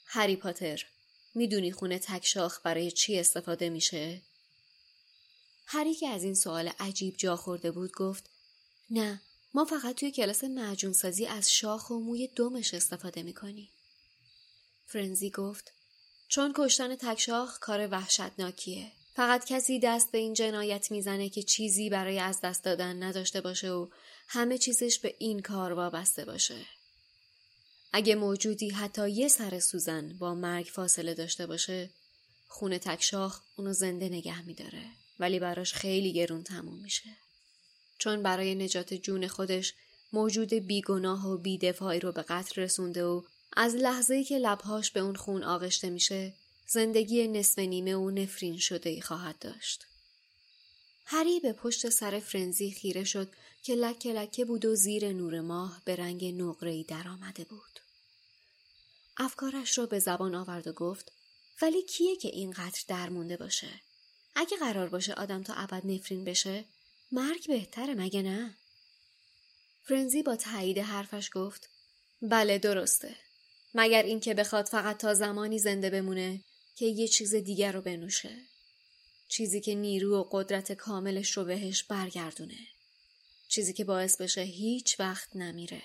هری پاتر می‌دونی خونه تکشاخ برای چی استفاده میشه؟ هری که از این سوال عجیب جا خورده بود گفت نه ما فقط توی کلاس معجون سازی از شاخ و موی دومش استفاده می‌کنیم. فرنزی گفت چون کشتن تکشاخ کار وحشتناکیه. فقط کسی دست به این جنایت می‌زنه که چیزی برای از دست دادن نداشته باشه و همه چیزش به این کار وابسته باشه. اگه موجودی حتی یه سر سوزن با مرگ فاصله داشته باشه خونه تکشاخ اونو زنده نگه میداره ولی براش خیلی گرون تموم میشه. چون برای نجات جون خودش موجود بیگناه و بیدفاعی رو به قتل رسونده و از لحظه‌ای که لبهاش به اون خون آغشته میشه زندگی نصف نیمه و نفرین شده ای خواهد داشت. هری به پشت سر فرنزی خیره شد که لکه لکه بود و زیر نور ماه به رنگ نقره‌ای در آمده بود. افکارش را به زبان آورد و گفت ولی کیه که اینقدر درمونده باشه؟ اگه قرار باشه آدم تا ابد نفرین بشه مرگ بهتره مگه نه؟ فرنزی با تایید حرفش گفت بله درسته. مگر اینکه بخواد فقط تا زمانی زنده بمونه که یه چیز دیگر رو بنوشه. چیزی که نیرو و قدرت کاملش رو بهش برگردونه. چیزی که باعث بشه هیچ وقت نمیره.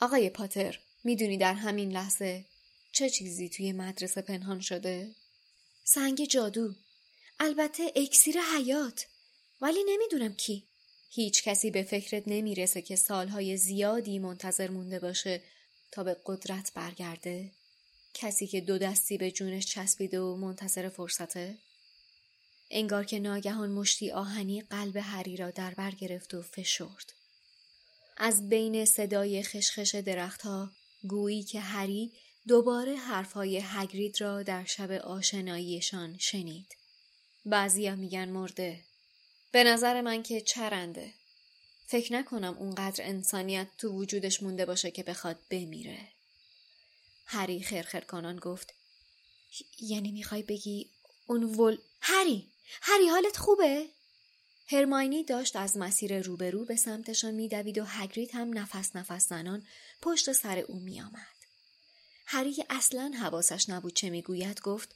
آقای پاتر می‌دونی در همین لحظه چه چیزی توی مدرسه پنهان شده؟ سنگ جادو. البته اکسیر حیات. ولی نمی‌دونم کی. هیچ کسی به فکرت نمی‌رسه که سالهای زیادی منتظر مونده باشه تا به قدرت برگرده؟ کسی که دو دستی به جونش چسبیده و منتظر فرصته؟ انگار که ناگهان مشتی آهنی قلب هری را در بر گرفت و فشرد. از بین صدای خشخش درختها گویی که هری دوباره حرفهای هگرید را در شب آشناییشان شنید. بعضیا میگن مرده. به نظر من که چرنده. فکر نکنم اونقدر انسانیت تو وجودش مونده باشه که بخواد بمیره. هری خرخر کنان گفت یعنی می‌خوای بگی اون ول هری! هری حالت خوبه؟ هرماینی داشت از مسیر روبرو به سمتشان میدوید و هگرید هم نفس نفس زنان پشت سر او میآمد. هری اصلا حواسش نبود چه می‌گوید گفت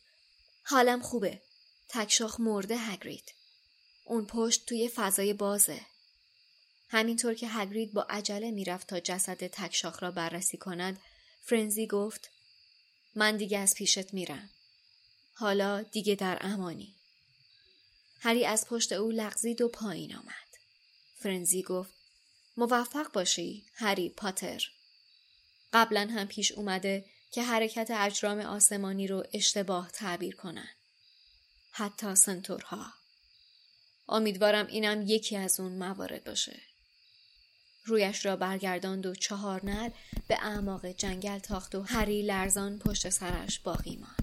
حالم خوبه. تکشاخ مرده هگرید. اون پشت توی فضای بازه. همینطور که هگرید با عجله می‌رفت تا جسد تکشاخ را بررسی کند فرنزی گفت من دیگه از پیشت میرم. حالا دیگه در امانی. هری از پشت او لغزید و پایین آمد. فرنزی گفت موفق باشی هری پاتر. قبلا هم پیش اومده که حرکت اجرام آسمانی رو اشتباه تعبیر کنن. حتی سنتورها. امیدوارم اینم یکی از اون موارد باشه. رویش را برگرداند و چهار نل به اعماق جنگل تاخت و هری لرزان پشت سرش باقی ماند.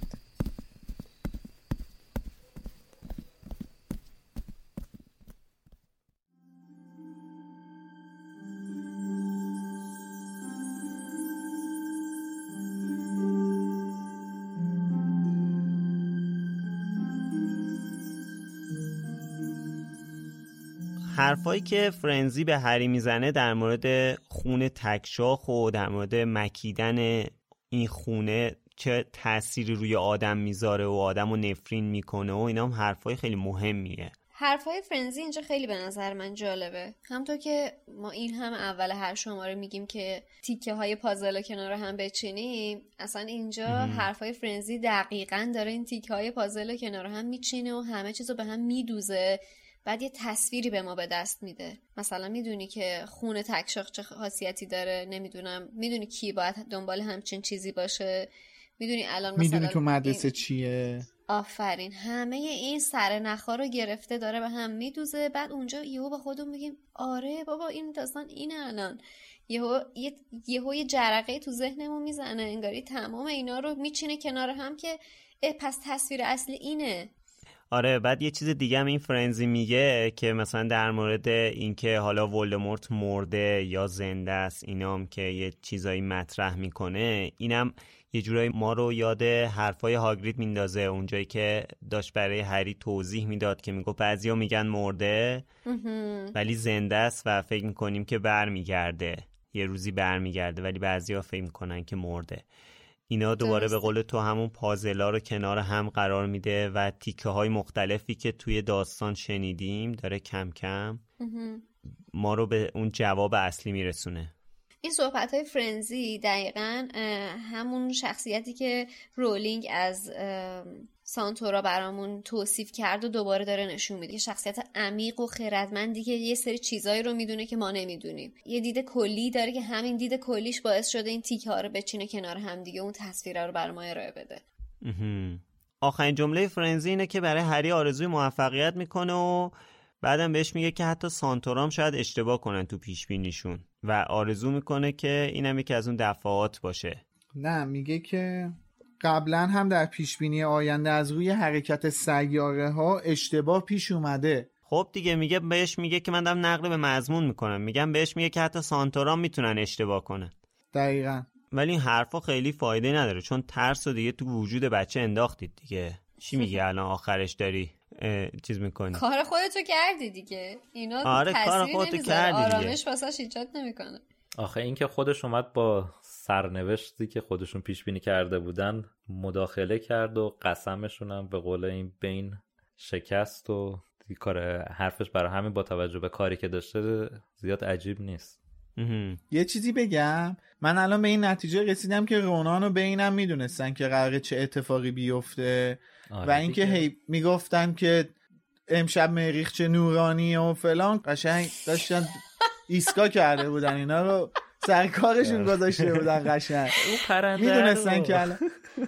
حرفایی که فرنزی به هری می‌زنه در مورد خونه تکشاخ و در مورد مکیدن این خونه چه تأثیری روی آدم می‌ذاره و آدم رو نفرین می‌کنه و اینا هم حرفای خیلی مهمیه. حرفای فرنزی اینجا خیلی به نظر من جالبه. همطور که ما این هم اول هر شماره میگیم که تیکه های پازل کنار هم بچینیم اصلا اینجا حرفای فرنزی دقیقا داره این تیکه های پازل کنار هم میچینه و همه چیز رو به هم میدوزه. بعد یه تصویری به ما به دست میده. مثلا می‌دونی که خون تکشاق چه خاصیتی داره نمی‌دونم. می‌دونی کی باید دنبال همچین چیزی باشه. می‌دونی الان مثلا می‌دونی تو مدرسه این... چیه؟ آفرین. همه این سر نخا رو گرفته داره به هم میدوزه. بعد اونجا یهو به خودمون میگیم آره بابا این داستان اینه الان. یهو یه یهو یه جرقه تو ذهنمون می‌زنه. انگاری تمام اینا رو میچینه کنار هم که پس تصویر اصلی اینه. آره بعد یه چیز دیگه هم این فرنزی میگه که مثلا در مورد اینکه حالا ولدمورت مرده یا زنده است اینام که یه چیزایی مطرح می‌کنه اینم یه جورایی ما رو یاد حرفای هاگرید میندازه اونجایی که داشت برای هری توضیح می‌داد که میگو بعضیا میگن مرده ولی زنده است و فکر می‌کنیم که برمیگرده یه روزی برمیگرده ولی بعضیا فکر می‌کنن که مرده. اینا دوباره به قول تو همون پازلا رو کنار هم قرار میده و تیکه های مختلفی که توی داستان شنیدیم داره کم کم ما رو به اون جواب اصلی میرسونه. این صحبت های فرنزی دقیقا همون شخصیتی که رولینگ از سانتورا برامون توصیف کرد و دوباره داره نشون میده. شخصیت عمیق و خردمندی که یه سری چیزایی رو می‌دونه که ما نمی‌دونیم. یه دید کلی داره که همین دید کلیش باعث شده این تیکه ها رو بچینه کنار هم دیگه اون تصویر رو بر ما ارائه بده. آخرین جمله فرنزی اینه که برای هری آرزوی موفقیت می‌کنه و بعدم بهش میگه که حتی سانتورام شاید اشتباه کنن تو پیش بینیشون و آرزو می‌کنه که اینم یکی از اون دفعات باشه. نه میگه که قبلا هم در پیش بینی آینده از روی حرکت سیاره ها اشتباه پیش اومده. خب دیگه میگه بهش میگه که من دارم نقل به مضمون می‌کنم. میگم بهش میگه که حتی سانتورام می‌تونن اشتباه کنن. دقیقا. ولی این حرفا خیلی فایده نداره چون ترس و دیگه تو وجود بچه انداختید دیگه. چی میگه الان آخرش داری چیز می‌کنی؟ کار خودتو کردی دیگه. اینا آره کار خودتو کردی آرامش واسش ایجاد نمی‌کنه. آخه اینکه خودش اومد با سرنوشتی که خودشون پیش بینی کرده بودن مداخله کرد و قسمشون هم به قول این بین شکست و کار حرفش برای همین با توجه به کاری که داشته زیاد عجیب نیست. یه چیزی بگم. من الان به این نتیجه رسیدم که رونان و بینم می‌دونستن که قراره چه اتفاقی بیفته. آره و اینکه هی می‌گفتن که امشب مریخ چه نورانی و فلان. قشنگ داشتن ایسکا کرده بودن اینا رو. سرکارشون گذاشته بودن قشنگ. می‌دونستن که الان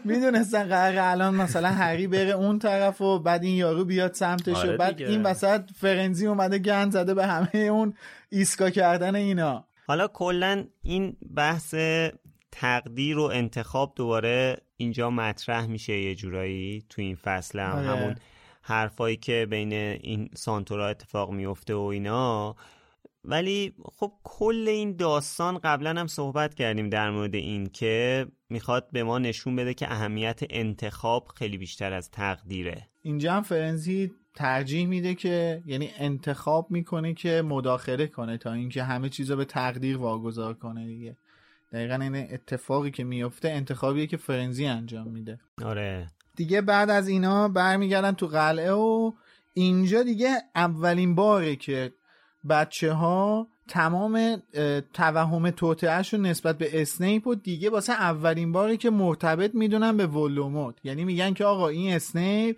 می‌دونستن قرار الان مثلا هری بره اون طرف و بعد این یارو بیاد سمتش آره و بعد دیگه. این وسط فرنزی اومده گند زده به همه اون ایسکا کردن اینا. حالا کلا این بحث تقدیر و انتخاب دوباره اینجا مطرح میشه یه جورایی تو این فصل هم. آره. همون حرفایی که بین این سانتورا اتفاق میفته و اینا. ولی خب کل این داستان قبلا هم صحبت کردیم در مورد این که می‌خواد به ما نشون بده که اهمیت انتخاب خیلی بیشتر از تقدیره. اینجا هم فرنزی ترجیح میده که یعنی انتخاب می‌کنه که مداخله کنه تا اینکه همه چیز رو به تقدیر واگذار کنه دیگه. دقیقا این اتفاقی که میفته انتخابیه که فرنزی انجام میده. آره. دیگه بعد از اینا برمیگردن تو قلعه و اینجا دیگه اولین باره که بچه ها تمام توهم رو نسبت به اسنیپ و دیگه واسه اولین باره که مرتبط می‌دونن به ولوموت یعنی میگن که آقا این اسنیپ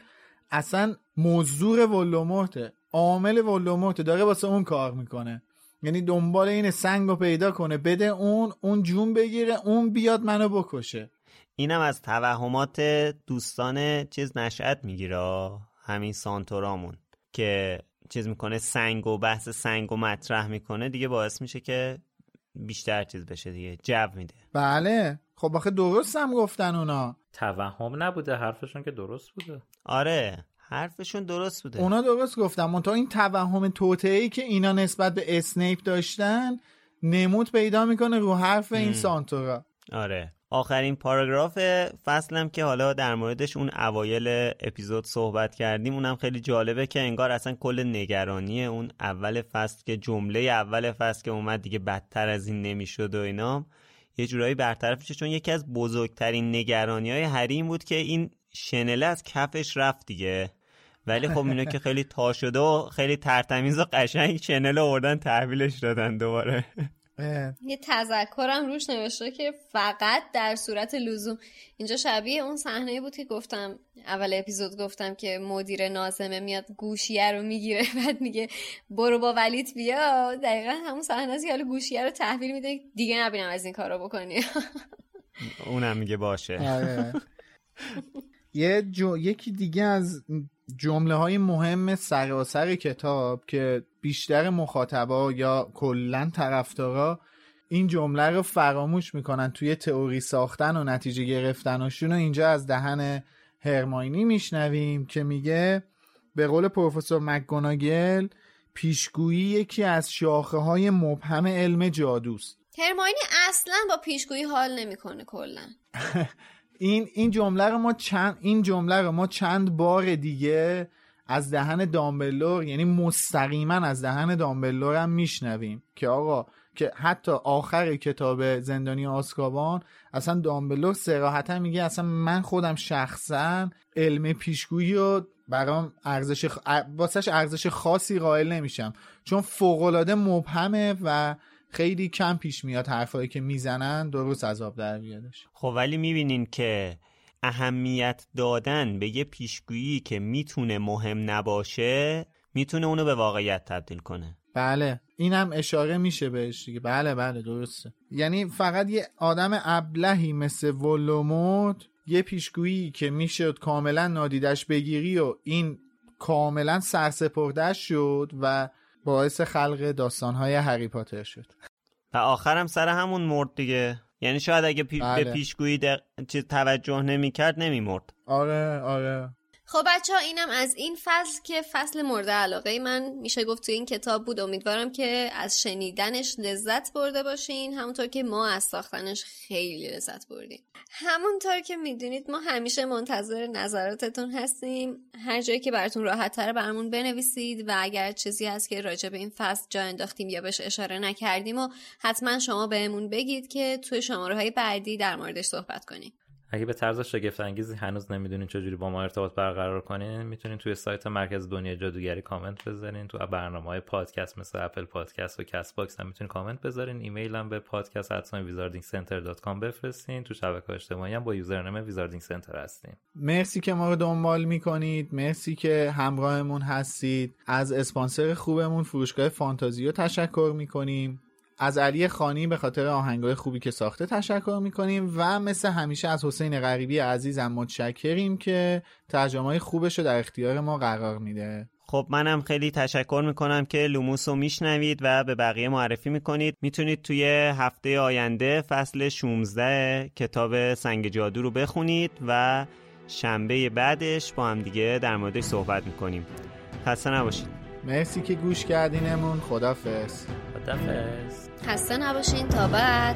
اصلا مزدور ولوموته عامل ولوموته داره واسه اون کار می‌کنه. یعنی دنبال این سنگ رو پیدا کنه. بده اون اون جون بگیره اون بیاد منو بکشه. اینم از توهمات دوستان چیز نشأت می‌گیره همین سانتورامون که چیز می‌کنه سنگ و بحث سنگ و مطرح می‌کنه دیگه باعث میشه که بیشتر چیز بشه دیگه جو میده. بله. خب آخه درست هم گفتن اونا. توهم نبوده حرفشون که درست بوده. آره حرفشون درست بوده. اونا درست گفتن. منتها این توهم توطئه‌ای که اینا نسبت به اسنیپ داشتن نمود پیدا می‌کنه رو حرف این سانتورا. آره. آخرین پاراگراف فصلم که حالا در موردش اون اوایل اپیزود صحبت کردیم اونم خیلی جالبه که انگار اصلا کل نگرانی اون اول فصل که جمله اول فصل که اومد دیگه بدتر از این نمی‌شد و اینا یه جورایی برطرف میشه. چون یکی از بزرگترین نگرانی های هریم بود که این شنله از کفش رفت دیگه. ولی خب اینو که خیلی تا شده و خیلی ترتمیز و قشنگ شنل آوردن تحویلش دادن دوباره. یه تذکرم روش نوشته که فقط در صورت لزوم. اینجا شبیه اون صحنه بود که گفتم اول اپیزود گفتم که مدیر نازمه میاد گوشیه رو می‌گیره بعد میگه برو با ولیت بیا. دقیقا همون صحنه است که حالا گوشیه رو تحویل میده دیگه نبینم از این کارو بکنی. اونم میگه باشه. آره. یه جو... یکی دیگه از جمله های مهم سراسر کتاب که بیشتر مخاطبا یا کلا طرفدارا این جمله رو فراموش می‌کنن توی تئوری ساختن و نتیجه گرفتنشون و اینجا از دهن هرماینی میشنویم که میگه به قول پروفسور مکگوناگل پیشگویی یکی از شاخه های مبهم علم جادوست. هرماینی اصلا با پیشگویی حال نمی‌کنه کلا. این این جمله رو ما چند این جمله رو ما چند بار دیگه از دهن دامبلور یعنی مستقیما از دهن دامبلور هم میشنویم که آقا که حتی آخر کتاب زندانی آسکابان اصلا دامبلور سراحتا میگه اصلا من خودم شخصا علم پیشگویی رو برام ارزش خ... واسش ارزش خاصی قائل نمیشم. چون فوقالعاده مبهمه و خیلی کم پیش میاد حرفایی که می‌زنن درست عذاب در بیادش. خب ولی می‌بینین که اهمیت دادن به یه پیشگویی که می‌تونه مهم نباشه می‌تونه اونو به واقعیت تبدیل کنه. بله اینم اشاره میشه بهش دیگه. بله بله درسته. یعنی فقط یه آدم ابلهی مثل ولوموت یه پیشگویی که می‌شد کاملا نادیدش بگیری و این کاملا سرسپردش شد و باعث خلق داستانهای هری پاتر شد. و آخرم سر همون مرد دیگه. یعنی شاید اگه پی... بله. به پیشگویی دق... چیز توجه نمی‌کرد نمیمرد آره آره خب بچه ها اینم از این فصل که فصل مورد علاقه من. میشه گفت تو این کتاب بود. امیدوارم که از شنیدنش لذت برده باشین. همونطور که ما از ساختنش خیلی لذت بردیم. همونطور که می‌دونید ما همیشه منتظر نظراتتون هستیم. هر جایی که براتون راحت تر برامون بنویسید و اگر چیزی هست که راجع به این فصل جا انداختیم یا بهش اشاره نکردیم و حتما شما بهمون بگید که توی شماره های بعدی در موردش صحبت کنیم. اگه به طرز شگفت انگیزی هنوز نمی‌دونین چجوری با ما ارتباط برقرار کنین می‌تونین توی سایت مرکز دنیا جادوگری کامنت بذارین تو برنامه های پادکست مثل Apple Podcasts و Castbox هم می‌تونین کامنت بذارین. ایمیل هم به podcast@wizardingcenter.com بفرستین. تو شبکه اجتماعی هم با username Wizarding Center هستیم. مرسی که ما رو دنبال می‌کنید. مرسی که همراهمون هستید. از اسپانسر خوبمون فروشگاه فانتازیو تشکر می‌کنیم. از علی خانی به خاطر آهنگای خوبی که ساخته تشکر می‌کنیم و مثل همیشه از حسین غریبی عزیزم متشکریم که ترجمه خوبش رو در اختیار ما قرار میده. خب منم خیلی تشکر می‌کنم که لوموس رو میشنوید و به بقیه معرفی می‌کنید. می‌تونید توی هفته آینده فصل 16 کتاب سنگ جادو رو بخونید و شنبه بعدش با هم دیگه در موردش صحبت می‌کنیم. خسته نباشید. مرسی که گوش کردینمون. خدافظ خدافظ خسته نباشین تا بعد.